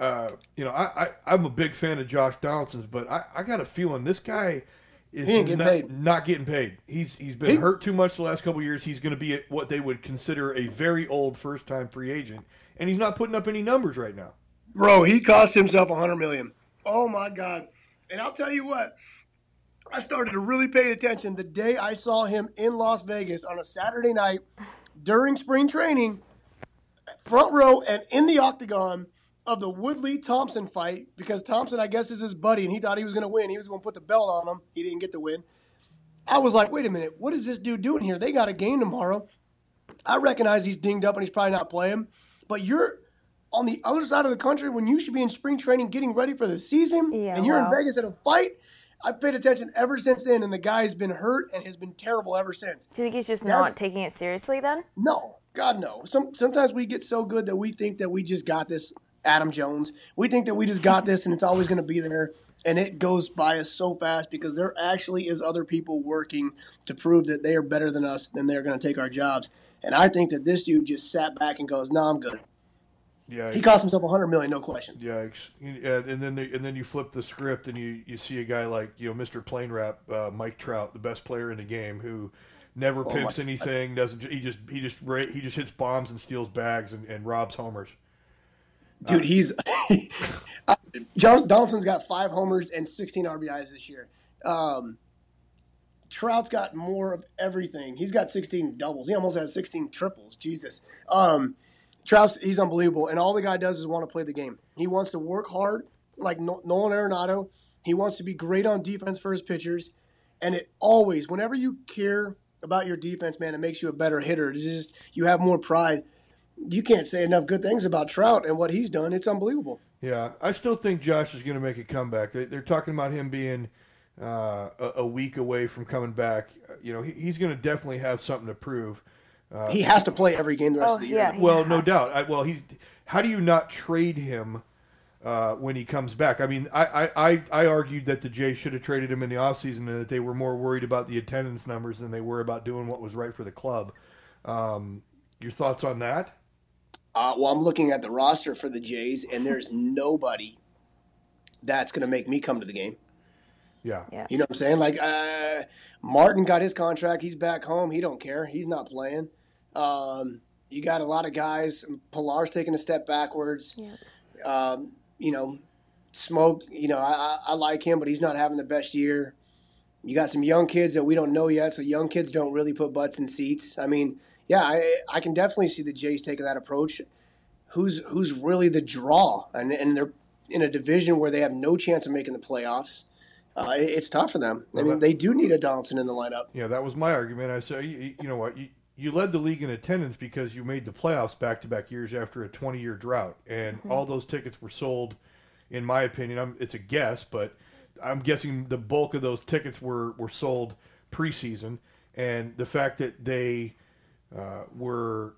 uh, you know, I, I I'm a big fan of Josh Donaldson's, but I, I got a feeling this guy is getting not, not getting paid. He's he's been He- hurt too much the last couple of years. He's going to be what they would consider a very old first time free agent, and he's not putting up any numbers right now. Bro, he cost himself a hundred million. Oh my god! And I'll tell you what, I started to really pay attention the day I saw him in Las Vegas on a Saturday night during spring training, front row and in the octagon of the Woodley Thompson fight because Thompson, I guess, is his buddy, and he thought he was going to win. He was going to put the belt on him. He didn't get the win. I was like, wait a minute, what is this dude doing here? They got a game tomorrow. I recognize he's dinged up and he's probably not playing, but you're on the other side of the country when you should be in spring training getting ready for the season, Yeah, and you're wow. in Vegas at a fight. I've paid attention ever since then, and the guy's been hurt and has been terrible ever since. Do you think he's just That's- not taking it seriously then? No, God, no. Some sometimes we get so good that we think that we just got this. Adam Jones, we think that we just got this, and it's always going to be there, and it goes by us so fast because there actually is other people working to prove that they are better than us, then they're going to take our jobs. And I think that this dude just sat back and goes, "No, I'm good." Yeah, He cost himself hundred million, no question. Yikes! Yeah, and then they, and then you flip the script and you, you see a guy like you know Mr. Plane Rap, uh, Mike Trout, the best player in the game, who never Oh, pimps anything. Doesn't he just he just he just hits bombs and steals bags and, and robs homers. Dude, he's *laughs* John Donaldson's got five homers and 16 RBIs this year. Um, Trout's got more of everything. He's got 16 doubles. He almost has 16 triples. Jesus. Um, Trout's he's unbelievable, and all the guy does is want to play the game. He wants to work hard, like No- Nolan Arenado. He wants to be great on defense for his pitchers, and it always, whenever you care about your defense, man, it makes you a better hitter. It's just you have more pride. You can't say enough good things about Trout and what he's done. It's unbelievable. Yeah, I still think Josh is going to make a comeback. They, they're talking about him being uh, a, a week away from coming back. You know, he, he's going to definitely have something to prove. he has to play every game the rest Oh, of the year. yeah. Well, no has doubt. I, well, he. How do you not trade him uh, when he comes back? I mean, I, I, I, I argued that the Jays should have traded him in the offseason and that they were more worried about the attendance numbers than they were about doing what was right for the club. Um, your thoughts on that? Uh, well, I'm looking at the roster for the Jays, and there's *laughs* nobody that's going to make me come to the game. Yeah. Yeah. You know what I'm saying? Like uh, Martin got his contract. He's back home. He don't care. He's not playing. Um, you got a lot of guys. Pilar's taking a step backwards. Um, you know, Smoak. You know, I, I, I like him, but he's not having the best year. You got some young kids that we don't know yet, so young kids don't really put butts in seats. I mean, yeah, I, I can definitely see the Jays taking that approach. Who's who's really the draw, and and they're in a division where they have no chance of making the playoffs. Uh, it- it's tough for them. I Well, mean, that- they do need a Donaldson in the lineup. Yeah, that was my argument. I said, you, you know what, you, you led the league in attendance because you made the playoffs back to back years after a 20 year drought, and all those tickets were sold. In my opinion, I'm, it's a guess, but I'm guessing the bulk of those tickets were were sold preseason, and the fact that they uh, were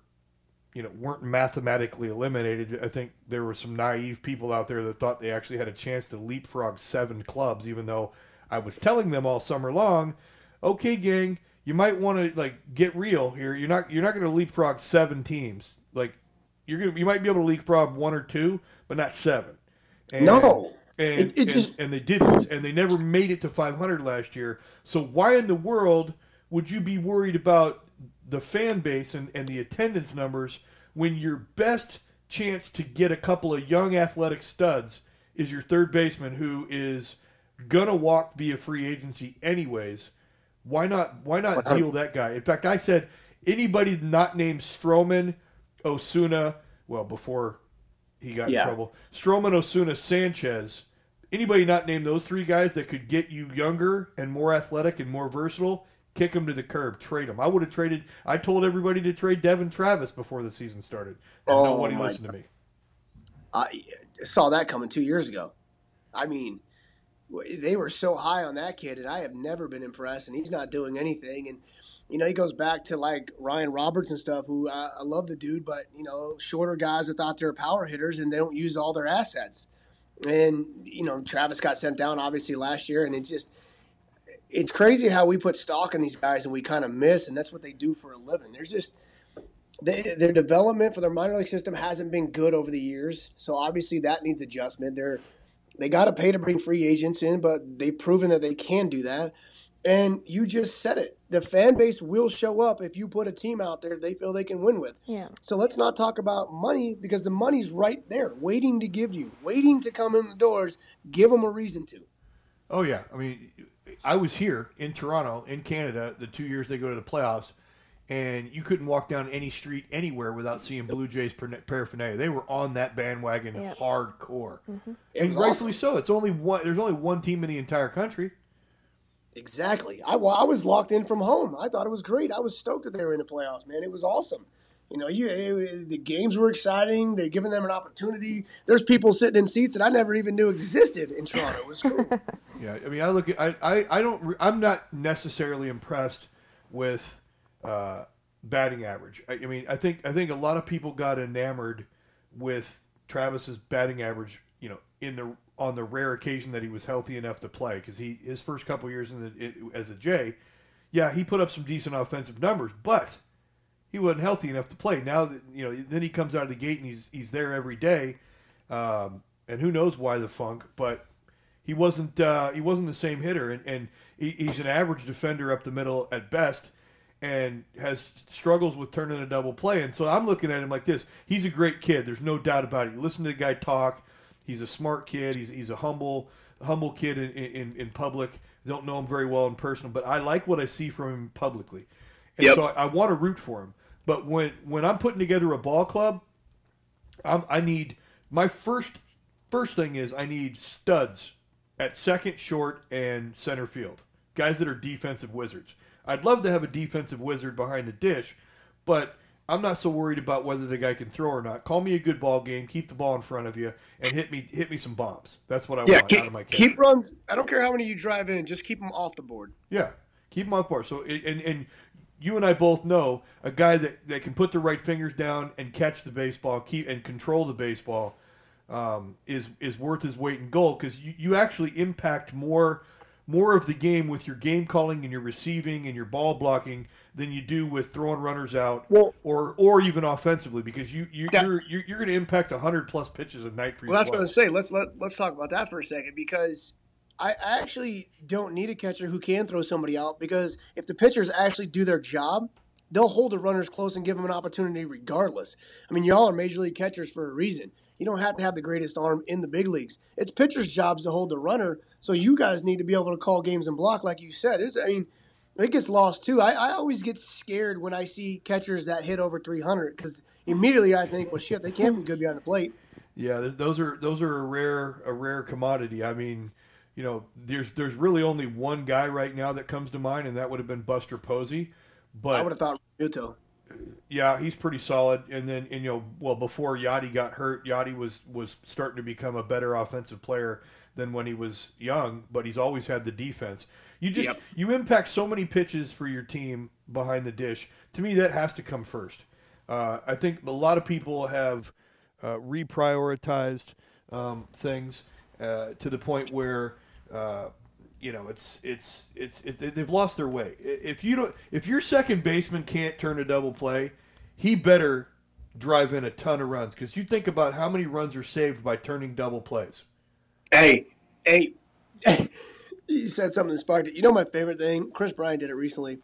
you know weren't mathematically eliminated. I think there were some naive people out there that thought they actually had a chance to leapfrog seven clubs, even though I was telling them all summer long, okay, gang, you might want to like get real here. You're not you're not going to leapfrog seven teams. Like you're gonna you might be able to leapfrog one or two, but not seven. And, No. and It- it and, just- and they didn't, and they never made it to 500 last year. So why in the world would you be worried about the fan base and, and the attendance numbers when your best chance to get a couple of young athletic studs is your third baseman who is gonna walk via free agency anyways. Why not? Why not deal that guy? In fact, I said anybody not named Stroman, Osuna. Well, before he got Yeah. in trouble, Stroman, Osuna, Sanchez. Anybody not named those three guys that could get you younger and more athletic and more versatile, kick them to the curb, trade them. I would have traded. I told everybody to trade Devon Travis before the season started. And Oh, nobody listened to me. I saw that coming two years ago. I mean, they were so high on that kid, and I have never been impressed. And he's not doing anything. And you know, he goes back to like Ryan Roberts and stuff, who uh, I love the dude, but you know, shorter guys that thought they were power hitters and they don't use all their assets. And you know, Travis got sent down obviously last year, and it just it's crazy how we put stock in these guys and we kind of miss, and that's what they do for a living. There's just they, their development for their minor league system hasn't been good over the years, so obviously that needs adjustment. They're they got to pay to bring free agents in, but they've proven that they can do that. And you just said it. The fan base will show up if you put a team out there they feel they can win with. Yeah. So let's not talk about money because the money's right there, waiting to give you, waiting to come in the doors. Give them a reason to. Oh yeah, I mean, I was here in Toronto, in Canada, the two years they go to the playoffs, and you couldn't walk down any street anywhere without seeing Blue Jays paraphernalia. They were on that bandwagon Yeah. hardcore, mm-hmm. It and was rightfully awesome. so. It's only one. There's only one team in the entire country. Exactly. I, well, I was locked in from home. I thought it was great. I was stoked that they were in the playoffs, man. It was awesome. You know, you it, the games were exciting. They're giving them an opportunity. There's people sitting in seats that I never even knew existed in Toronto. It was cool. *laughs* Yeah, I mean, I look at I, I, I don't I'm not necessarily impressed with uh, batting average. I, I mean, I think I think a lot of people got enamored with Travis's batting average. You know, in the on the rare occasion that he was healthy enough to play, because he his first couple years in the it, as a Jay, yeah, he put up some decent offensive numbers, but he wasn't healthy enough to play. Now that you know, then he comes out of the gate and he's he's there every day, um, and who knows why the funk, but he wasn't uh, he wasn't the same hitter, and, and he, he's an average defender up the middle at best, and has struggles with turning a double play. And so I'm looking at him like this: he's a great kid. There's no doubt about it. You listen to the guy talk. He's a smart kid. He's, he's a humble humble kid in, in, in public. Don't know him very well in person, but I like what I see from him publicly, and Yep. so I, I want to root for him. But when when I'm putting together a ball club, I'm, I need my first first thing is I need studs at second, short, and center field. Guys that are defensive wizards. I'd love to have a defensive wizard behind the dish, but I'm not so worried about whether the guy can throw or not. Call me a good ball game, keep the ball in front of you, and hit me hit me some bombs. That's what I yeah, want keep, out of my kid. keep runs. I don't care how many you drive in. Just keep them off the board. Yeah, keep them off the board. So and and you and I both know a guy that, that can put the right fingers down and catch the baseball, keep and control the baseball, um, is is worth his weight in gold because you, you actually impact more more of the game with your game calling and your receiving and your ball blocking than you do with throwing runners out Well- or or even offensively because you, you Yeah. you're you're, you're going to impact hundred plus pitches a night for your Well, that's what. I was saying. Let's let, let's talk about that for a second because I, actually don't need a catcher who can throw somebody out because if the pitchers actually do their job, they'll hold the runners close and give them an opportunity regardless. I mean, y'all are major league catchers for a reason. You don't have to have the greatest arm in the big leagues. It's pitchers' jobs to hold the runner, so you guys need to be able to call games and block, like you said. It's, I mean, it gets lost too. I, I always get scared when I see catchers that hit over 300 because immediately I think, well, shit, they can't be good behind the plate. Yeah, those are those are a rare a rare commodity. I mean, you know, there's there's really only one guy right now that comes to mind, and that would have been Buster Posey. But I would have thought Muto. yeah, he's pretty solid. And then and, you know, well before Yachty got hurt, Yachty was was starting to become a better offensive player than when he was young. But he's always had the defense. You just Yep. you impact so many pitches for your team behind the dish. To me, that has to come first. Uh, I think a lot of people have uh, reprioritized um, things uh, to the point where uh, you know it's it's it's it, they- they've lost their way. If you don't, if your second baseman can't turn a double play, he better drive in a ton of runs because you think about how many runs are saved by turning double plays. Hey, hey, *laughs* you said something that sparked it. You know my favorite thing? Kris Bryant did it recently.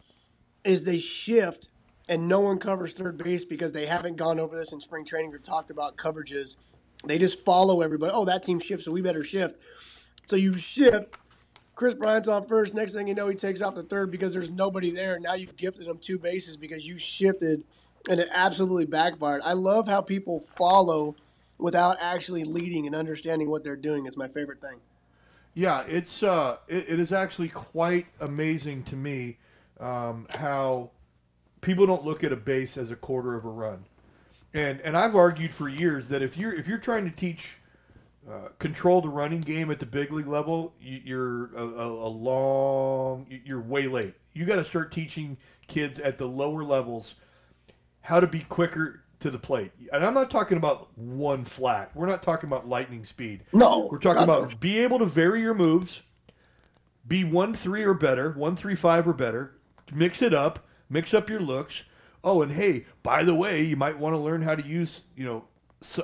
Is they shift and no one covers third base because they haven't gone over this in spring training or talked about coverages. They just follow everybody. Oh, that team shifts, so we better shift. So you shift, Kris Bryant's on first. Next thing you know, he takes off the third because there's nobody there. Now you gifted him two bases because you shifted, and it absolutely backfired. I love how people follow without actually leading and understanding what they're doing. It's my favorite thing. Yeah, it's uh, it, it is actually quite amazing to me um, how people don't look at a base as a quarter of a run, and and I've argued for years that if you're if you're trying to teach uh, control the running game at the big league level, you, you're a, a, a long you're way late. You got to start teaching kids at the lower levels how to be quicker to the plate. And I'm not talking about one flat. We're not talking about lightning speed. No, We're talking about be able to vary your moves, be one three or better, one three five or better, mix it up, mix up your looks. Oh, and hey, by the way, you might want to learn how to use, you know,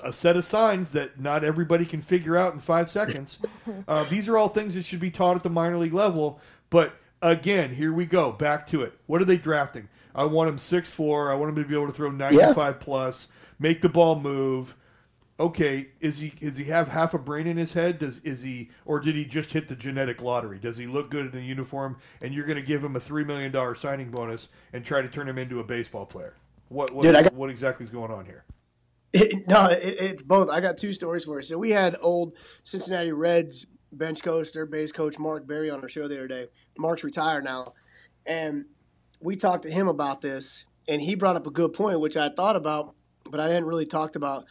a set of signs that not everybody can figure out in five seconds. *laughs* uh, these are all things that should be taught at the minor league level. But again, here we go, back to it. What are they drafting? I want him six four. I want him to be able to throw ninety five plus, make the ball move okay, is he does he have half a brain in his head? Does is he or did he just hit the genetic lottery? Does he look good in a uniform? And you're going to give him a three million dollar signing bonus and try to turn him into a baseball player? What what, Dude, got- what exactly is going on here? It, *laughs* no, it, it's both. I got two stories for you. So we had old Cincinnati Reds bench coach, their base coach Mark Berry on our show the other day. Mark's retired now, and we talked to him about this, and he brought up a good point, which I thought about, but I hadn't really talked about.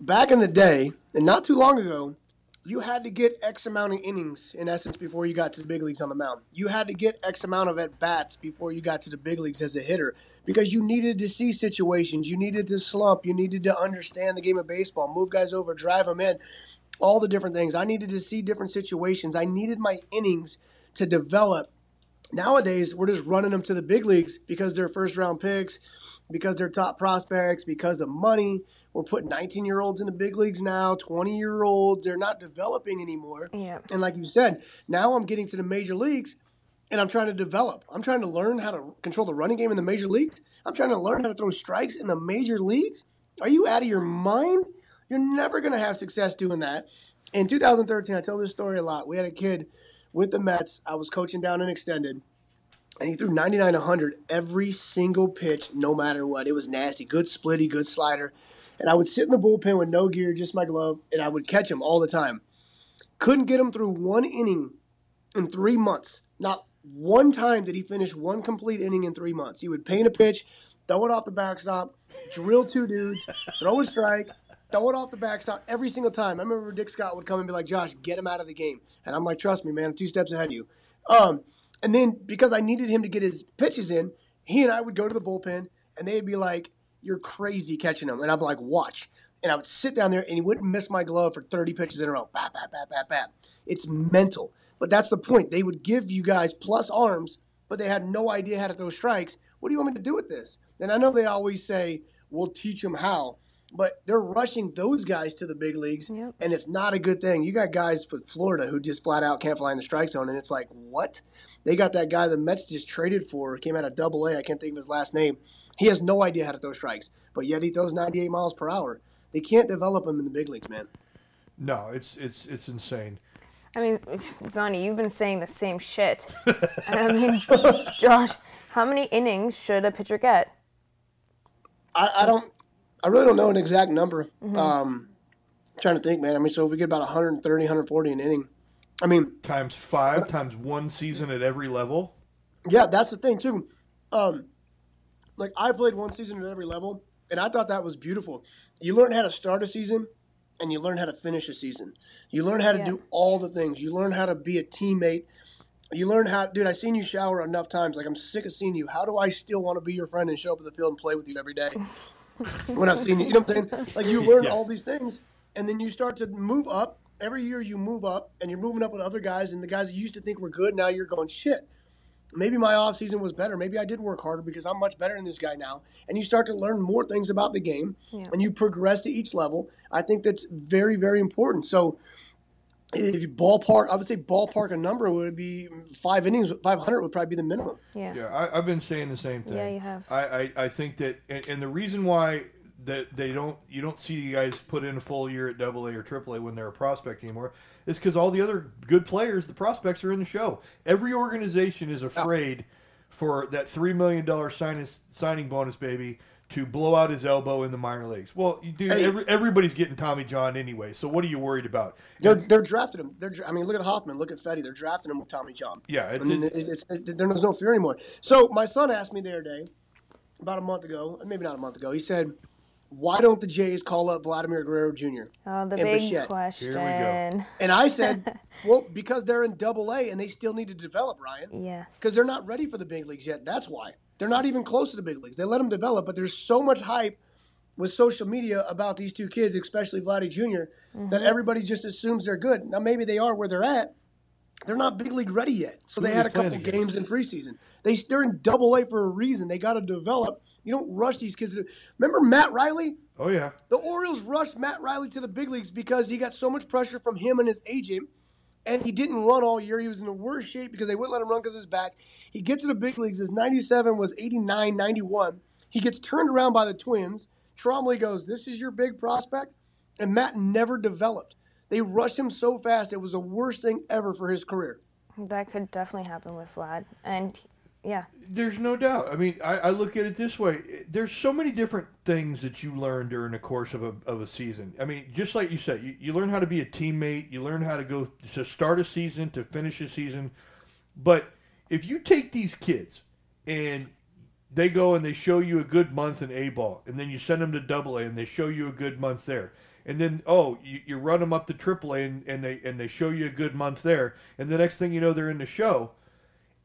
Back in the day, and not too long ago, you had to get X amount of innings in essence before you got to the big leagues on the mound. You had to get X amount of at bats before you got to the big leagues as a hitter because you needed to see situations, you needed to slump, you needed to understand the game of baseball, move guys over, drive them in, all the different things. I needed to see different situations. I needed my innings to develop. Nowadays, we're just running them to the big leagues because they're first round picks, because they're top prospects, because of money. We're putting 19 year olds in the big leagues now, 20 year olds. They're not developing anymore. Yeah. And like you said, now I'm getting to the major leagues and I'm trying to develop. I'm trying to learn how to control the running game in the major leagues. I'm trying to learn how to throw strikes in the major leagues. Are you out of your mind? You're never going to have success doing that. In 2013, I tell this story a lot. We had a kid with the Mets. I was coaching down and extended, and he threw 99 100 every single pitch, no matter what. It was nasty. Good splitty, good slider. And I would sit in the bullpen with no gear, just my glove, and I would catch him all the time. Couldn't get him through one inning in three months. Not one time did he finish one complete inning in three months. He would paint a pitch, throw it off the backstop, drill two dudes, throw a strike, throw it off the backstop every single time. I remember Dick Scott would come and be like, Josh, get him out of the game. And I'm like, trust me, man, I'm two steps ahead of you. Um, and then because I needed him to get his pitches in, he and I would go to the bullpen and they'd be like, You're crazy catching them. And I'm like, Watch. And I would sit down there and he wouldn't miss my glove for 30 pitches in a row. Bat, bat, bat, bat, bat. It's mental. But that's the point. They would give you guys plus arms, but they had no idea how to throw strikes. What do you want me to do with this? And I know they always say, We'll teach them how. But they're rushing those guys to the big leagues, Yep. and it's not a good thing. You got guys for Florida who just flat out can't fly in the strike zone, and it's like, what? They got that guy the Mets just traded for, came out of Double A. I can't think of his last name. He has no idea how to throw strikes, but yet he throws 98 miles per hour. They can't develop him in the big leagues, man. No, it's it's it's insane. I mean, Zonnie, you've been saying the same shit. I mean, *laughs* Josh, how many innings should a pitcher get? I, I don't, I really don't know an exact number. Um, trying to think, man. I mean, so if we get about 130, 140 an inning, I mean, Times five, times one season at every level. Yeah, that's the thing too. Um, like I played one season at every level, and I thought that was beautiful. You learn how to start a season, and you learn how to finish a season. You learn how to Yeah. do all the things. You learn how to be a teammate. You learn how, dude. I've seen you shower enough times. Like I'm sick of seeing you. How do I still want to be your friend and show up at the field and play with you every day? *laughs* when I've seen you, you know what I'm saying? Like you learn Yeah. all these things, and then you start to move up. Every year you move up, and you're moving up with other guys, and the guys that you used to think were good, now you're going shit maybe my off season was better. Maybe I did work harder because I'm much better than this guy now. And you start to learn more things about the game, Yeah. and you progress to each level. I think that's very, very important. So, if you ballpark, I would say ballpark a number would be five innings. Five hundred would probably be the minimum. Yeah. Yeah, I, I've been saying the same thing. Yeah, you have. I, I, I think that, and, and the reason why that they don't, you don't see you guys put in a full year at Double A or Triple A when they're a prospect anymore, is because all the other good players, the prospects, are in the show. Every organization is oh. afraid for that three million dollar signing signing bonus, baby, to blow out his elbow in the minor leagues. Well, you Hey. every, everybody's getting Tommy John anyway. So what are you worried about? They're they're drafting him. They're I mean, look at Hoffman. Look at Fedde. They're drafting him with Tommy John. Yeah, it- I mean, it- it's, it's, it, there's no fear anymore. So my son asked me the other day, about a month ago, maybe not a month ago. He said, "Why don't the Jays call up Vladimir Guerrero Jr.?" Oh, the And big Bichette. question. Here we go. And I said, *laughs* "Well, because they're in Double A and they still need to develop, Ryan." Yes. because they're not ready for the big leagues yet. That's why they're not even close to the big leagues. They let them develop, but there's so much hype with social media about these two kids, especially Vladdy junior that mm-hmm. everybody just assumes they're good. Now maybe they are where they're at. They're not big league ready yet. So Who they had a couple games in preseason. They they're in Double A for a reason. They got to develop. You don't rush these kids. Remember Matt Riley? Oh yeah, The Orioles rushed Matt Riley to the big leagues because he got so much pressure from him and his agent, and he didn't run all year. He was in the worst shape because they wouldn't let him run because of his back. He gets to the big leagues. His 97 was 89, 91. He gets turned around by the Twins. Trombley goes, This is your big prospect? And Matt never developed. They rushed him so fast, it was the worst thing ever for his career. That could definitely happen with Vlad. And yeah, There's no doubt. I mean, I, I look at it this way. There's so many different things that you learn during the course of a, of a season. I mean, just like you said, you, you learn how to be a teammate. You learn how to go to start a season, to finish a season. But if you take these kids and they go and they show you a good month in A ball, and then you send them to Double A and they show you a good month there, and then oh, you, you run them up to Triple A and, and they and they show you a good month there, and the next thing you know, they're in the show.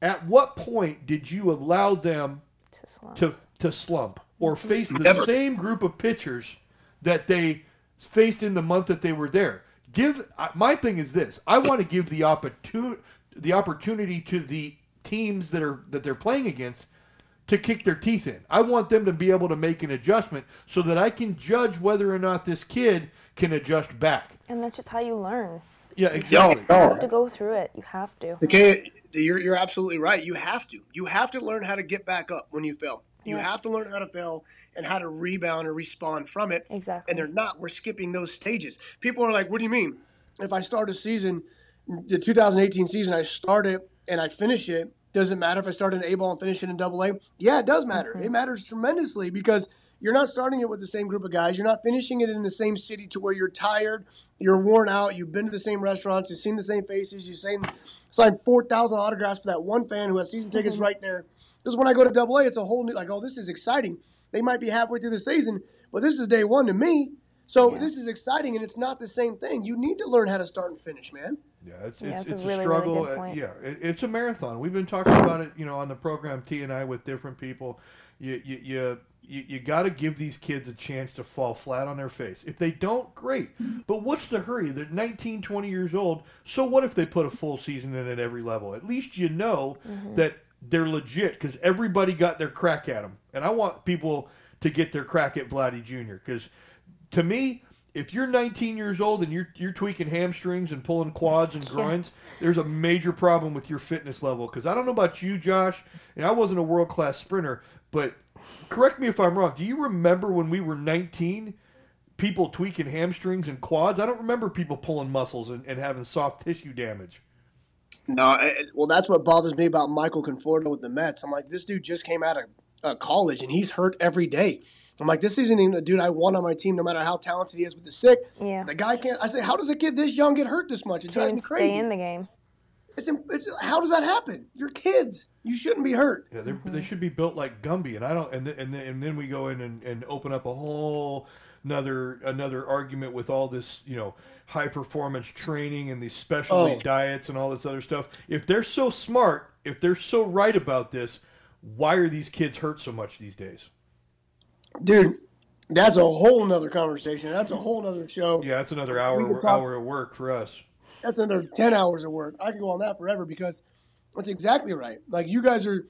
At what point did you allow them to slump. to to slump or mm-hmm. face the Never. same group of pitchers that they faced in the month that they were there? Give my thing is this: I want to give the opportunity the opportunity to the teams that are that they're playing against to kick their teeth in. I want them to be able to make an adjustment so that I can judge whether or not this kid can adjust back. and that's just how you learn. Yeah, exactly. You have to go through it. You have to. Okay, you're, you're absolutely right. You have to. You have to learn how to get back up when you fail. You Yeah. have to learn how to fail and how to rebound and respond from it. Exactly. And they're not. We're skipping those stages. People are like, what do you mean? If I start a season, the 2018 season, I start it and I finish it, does it matter if I start in A ball and finish it in double A? Yeah, it does matter. Mm-hmm. It matters tremendously because you're not starting it with the same group of guys. You're not finishing it in the same city to where you're tired, you're worn out, you've been to the same restaurants, you've seen the same faces, you've seen, signed 4,000 autographs for that one fan who has season tickets right there. Because when I go to double A, it's a whole new, like, oh, this is exciting. They might be halfway through the season, but this is day one to me. So this is exciting, and it's not the same thing. You need to learn how to start and finish, man. Yeah, it's, Yeah, it's, that's a it's a, really, really struggle. good Uh, point. yeah, it, it's a marathon. We've been talking about it, you know, on the program T and I with different people. You you you you, you got to give these kids a chance to fall flat on their face. If they don't, great. *laughs* But what's the hurry? They're 19, 20 years old. So what if they put a full season in at every level? At least you know mm-hmm. that they're legit because everybody got their crack at them. And I want people to get their crack at Vladdy Jr. because to me, if you're 19 years old and you're you're tweaking hamstrings and pulling quads and groins, there's a major problem with your fitness level. Because I don't know about you, Josh, and I wasn't a world class sprinter, but correct me if I'm wrong. Do you remember when we were 19? People tweaking hamstrings and quads. I don't remember people pulling muscles and, and having soft tissue damage. No, I- well, that's what bothers me about Michael Conforto with the Mets. I'm like, this dude just came out of uh, college and he's hurt every day. I'm like, this isn't even a dude I want on my team, no matter how talented he is with the stick. Yeah. The guy can't. I say, how does a kid this young get hurt this much? It drives me crazy. stay in the game. It's, it's, how does that happen? You're kids. You shouldn't be hurt. Yeah, they're they should be built like Gumby, and I don't. And and then, and then we go in and, and open up a whole another another argument with all this, you know, high performance training and these specialty Oh. diets and all this other stuff. If they're so smart, if they're so right about this, why are these kids hurt so much these days? Dude, that's a whole nother conversation. That's a whole nother show. Yeah, that's another hour talk- hour of work for us. That's another 10 hours of work. I can go on that forever because that's exactly right. Like, you guys are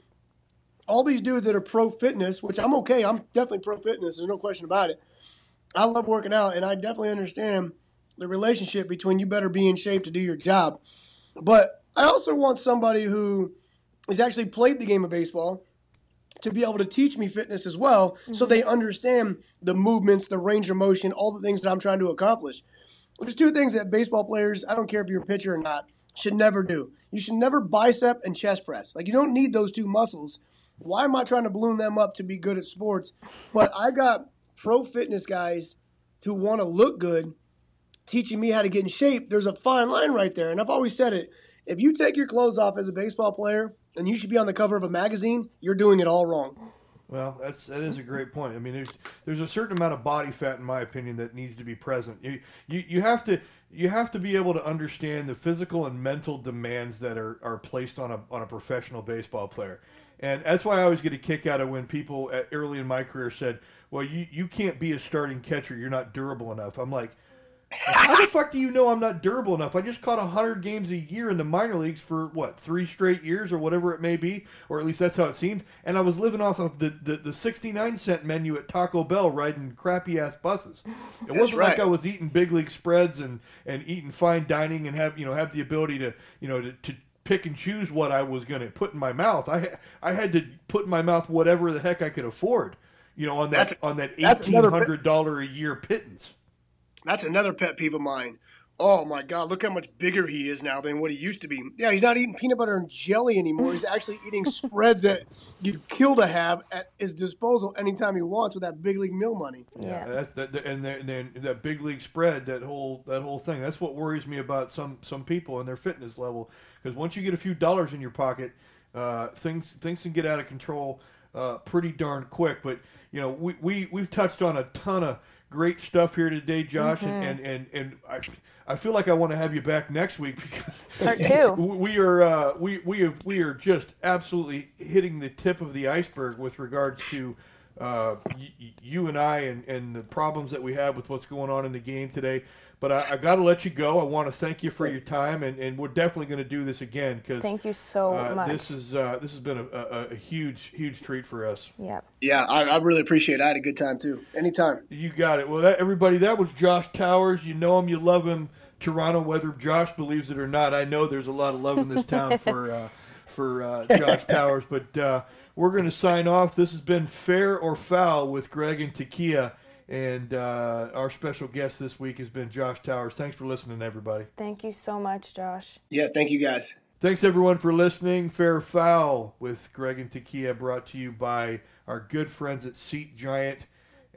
all these dudes that are pro fitness, which I'm okay. I'm definitely pro fitness. There's no question about it. I love working out, and I definitely understand the relationship between you better be in shape to do your job. But I also want somebody who has actually played the game of baseball to be able to teach me fitness as well so mm-hmm. they understand the movements, the range of motion, all the things that I'm trying to accomplish. There's two things that baseball players, I don't care if you're a pitcher or not, should never do. You should never bicep and chest press. Like you don't need those two muscles. Why am I trying to balloon them up to be good at sports? But I got pro fitness guys who want to look good teaching me how to get in shape. There's a fine line right there. And I've always said it. If you take your clothes off as a baseball player and you should be on the cover of a magazine, you're doing it all wrong. Well, that's that is a great point. I mean, there's there's a certain amount of body fat, in my opinion, that needs to be present. You you, you have to you have to be able to understand the physical and mental demands that are, are placed on a on a professional baseball player, and that's why I always get a kick out of when people at, early in my career said, "Well, you you can't be a starting catcher. You're not durable enough." I'm like, how the fuck do you know I'm not durable enough? I just caught 100 games a year in the minor leagues for, what, three straight years or whatever it may be, or at least that's how it seemed. And I was living off of the, the, the 69 cent menu at Taco Bell riding crappy ass buses. It wasn't right. like I was eating big league spreads and, and eating fine dining and have, you know, have the ability to, you know, to, to pick and choose what I was going to put in my mouth. I, I had to put in my mouth whatever the heck I could afford, you know, on that, That's- on that $1,800 a year pittance. That's another pet peeve of mine. Oh my God, look how much bigger he is now than what he used to be. Yeah, he's not eating peanut butter and jelly anymore. He's actually eating *laughs* spreads that you'd kill to have at his disposal anytime he wants with that big league meal money. Yeah. That's that, that- and then, and then that big league spread, that whole that whole thing. That's what worries me about some some people and their fitness level. Because once you get a few dollars in your pocket, uh, things things can get out of control uh, pretty darn quick. But you know, we we we've touched on a ton of great stuff here today, Josh, and, and and and I. I feel like I want to have you back next week *laughs* because Part two. we are uh, we we have, we are just absolutely hitting the tip of the iceberg with regards to uh, y- y- you and I and, and the problems that we have with what's going on in the game today. But I, I got to let you go. I want to thank you for your time, and, and we're definitely going to do this again because Thank you so uh, much. this is uh, this has been a, a, a huge huge treat for us. yeah. Yeah, I, I really appreciate it. I had a good time too. Anytime. You got it. Well, that, everybody, that was Josh Towers. You know him, you love him. Toronto, whether Josh believes it or not, I know there's a lot of love in this town *laughs* for uh, for uh, Josh Towers. But uh, we're going to sign off. This has been Fair or Foul with Gregg and Takia, and uh, our special guest this week has been Josh Towers. Thanks for listening, everybody. Thank you so much, Josh. Yeah, thank you guys. Thanks everyone for listening. Fair or Foul with Gregg and Takia brought to you by our good friends at Seat Giant.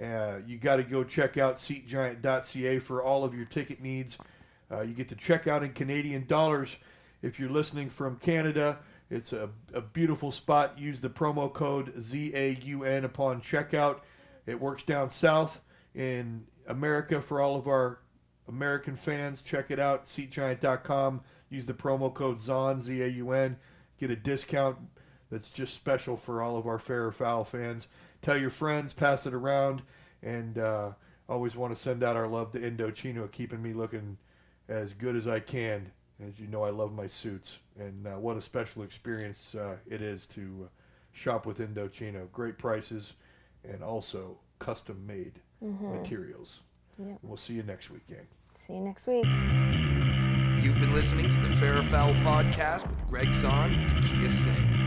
Uh, you got to go check out seatgiant.ca for all of your ticket needs. Uh, you get to check out in Canadian dollars. If you're listening from Canada, it's a, a beautiful spot. Use the promo code ZAUN upon checkout. It works down south in America for all of our American fans. Check it out, seatgiant.com. Use the promo code ZAUN, Z A U N. Get a discount that's just special for all of our fair or foul fans. Tell your friends, pass it around, and uh, always want to send out our love to Indochino, keeping me looking as good as I can. As you know, I love my suits, and uh, what a special experience uh, it is to uh, shop with Indochino. Great prices, and also custom made materials. Yep. We'll see you next week, gang. See you next week. You've been listening to the Fair Foul podcast with Gregg Zaun and Takia Singh.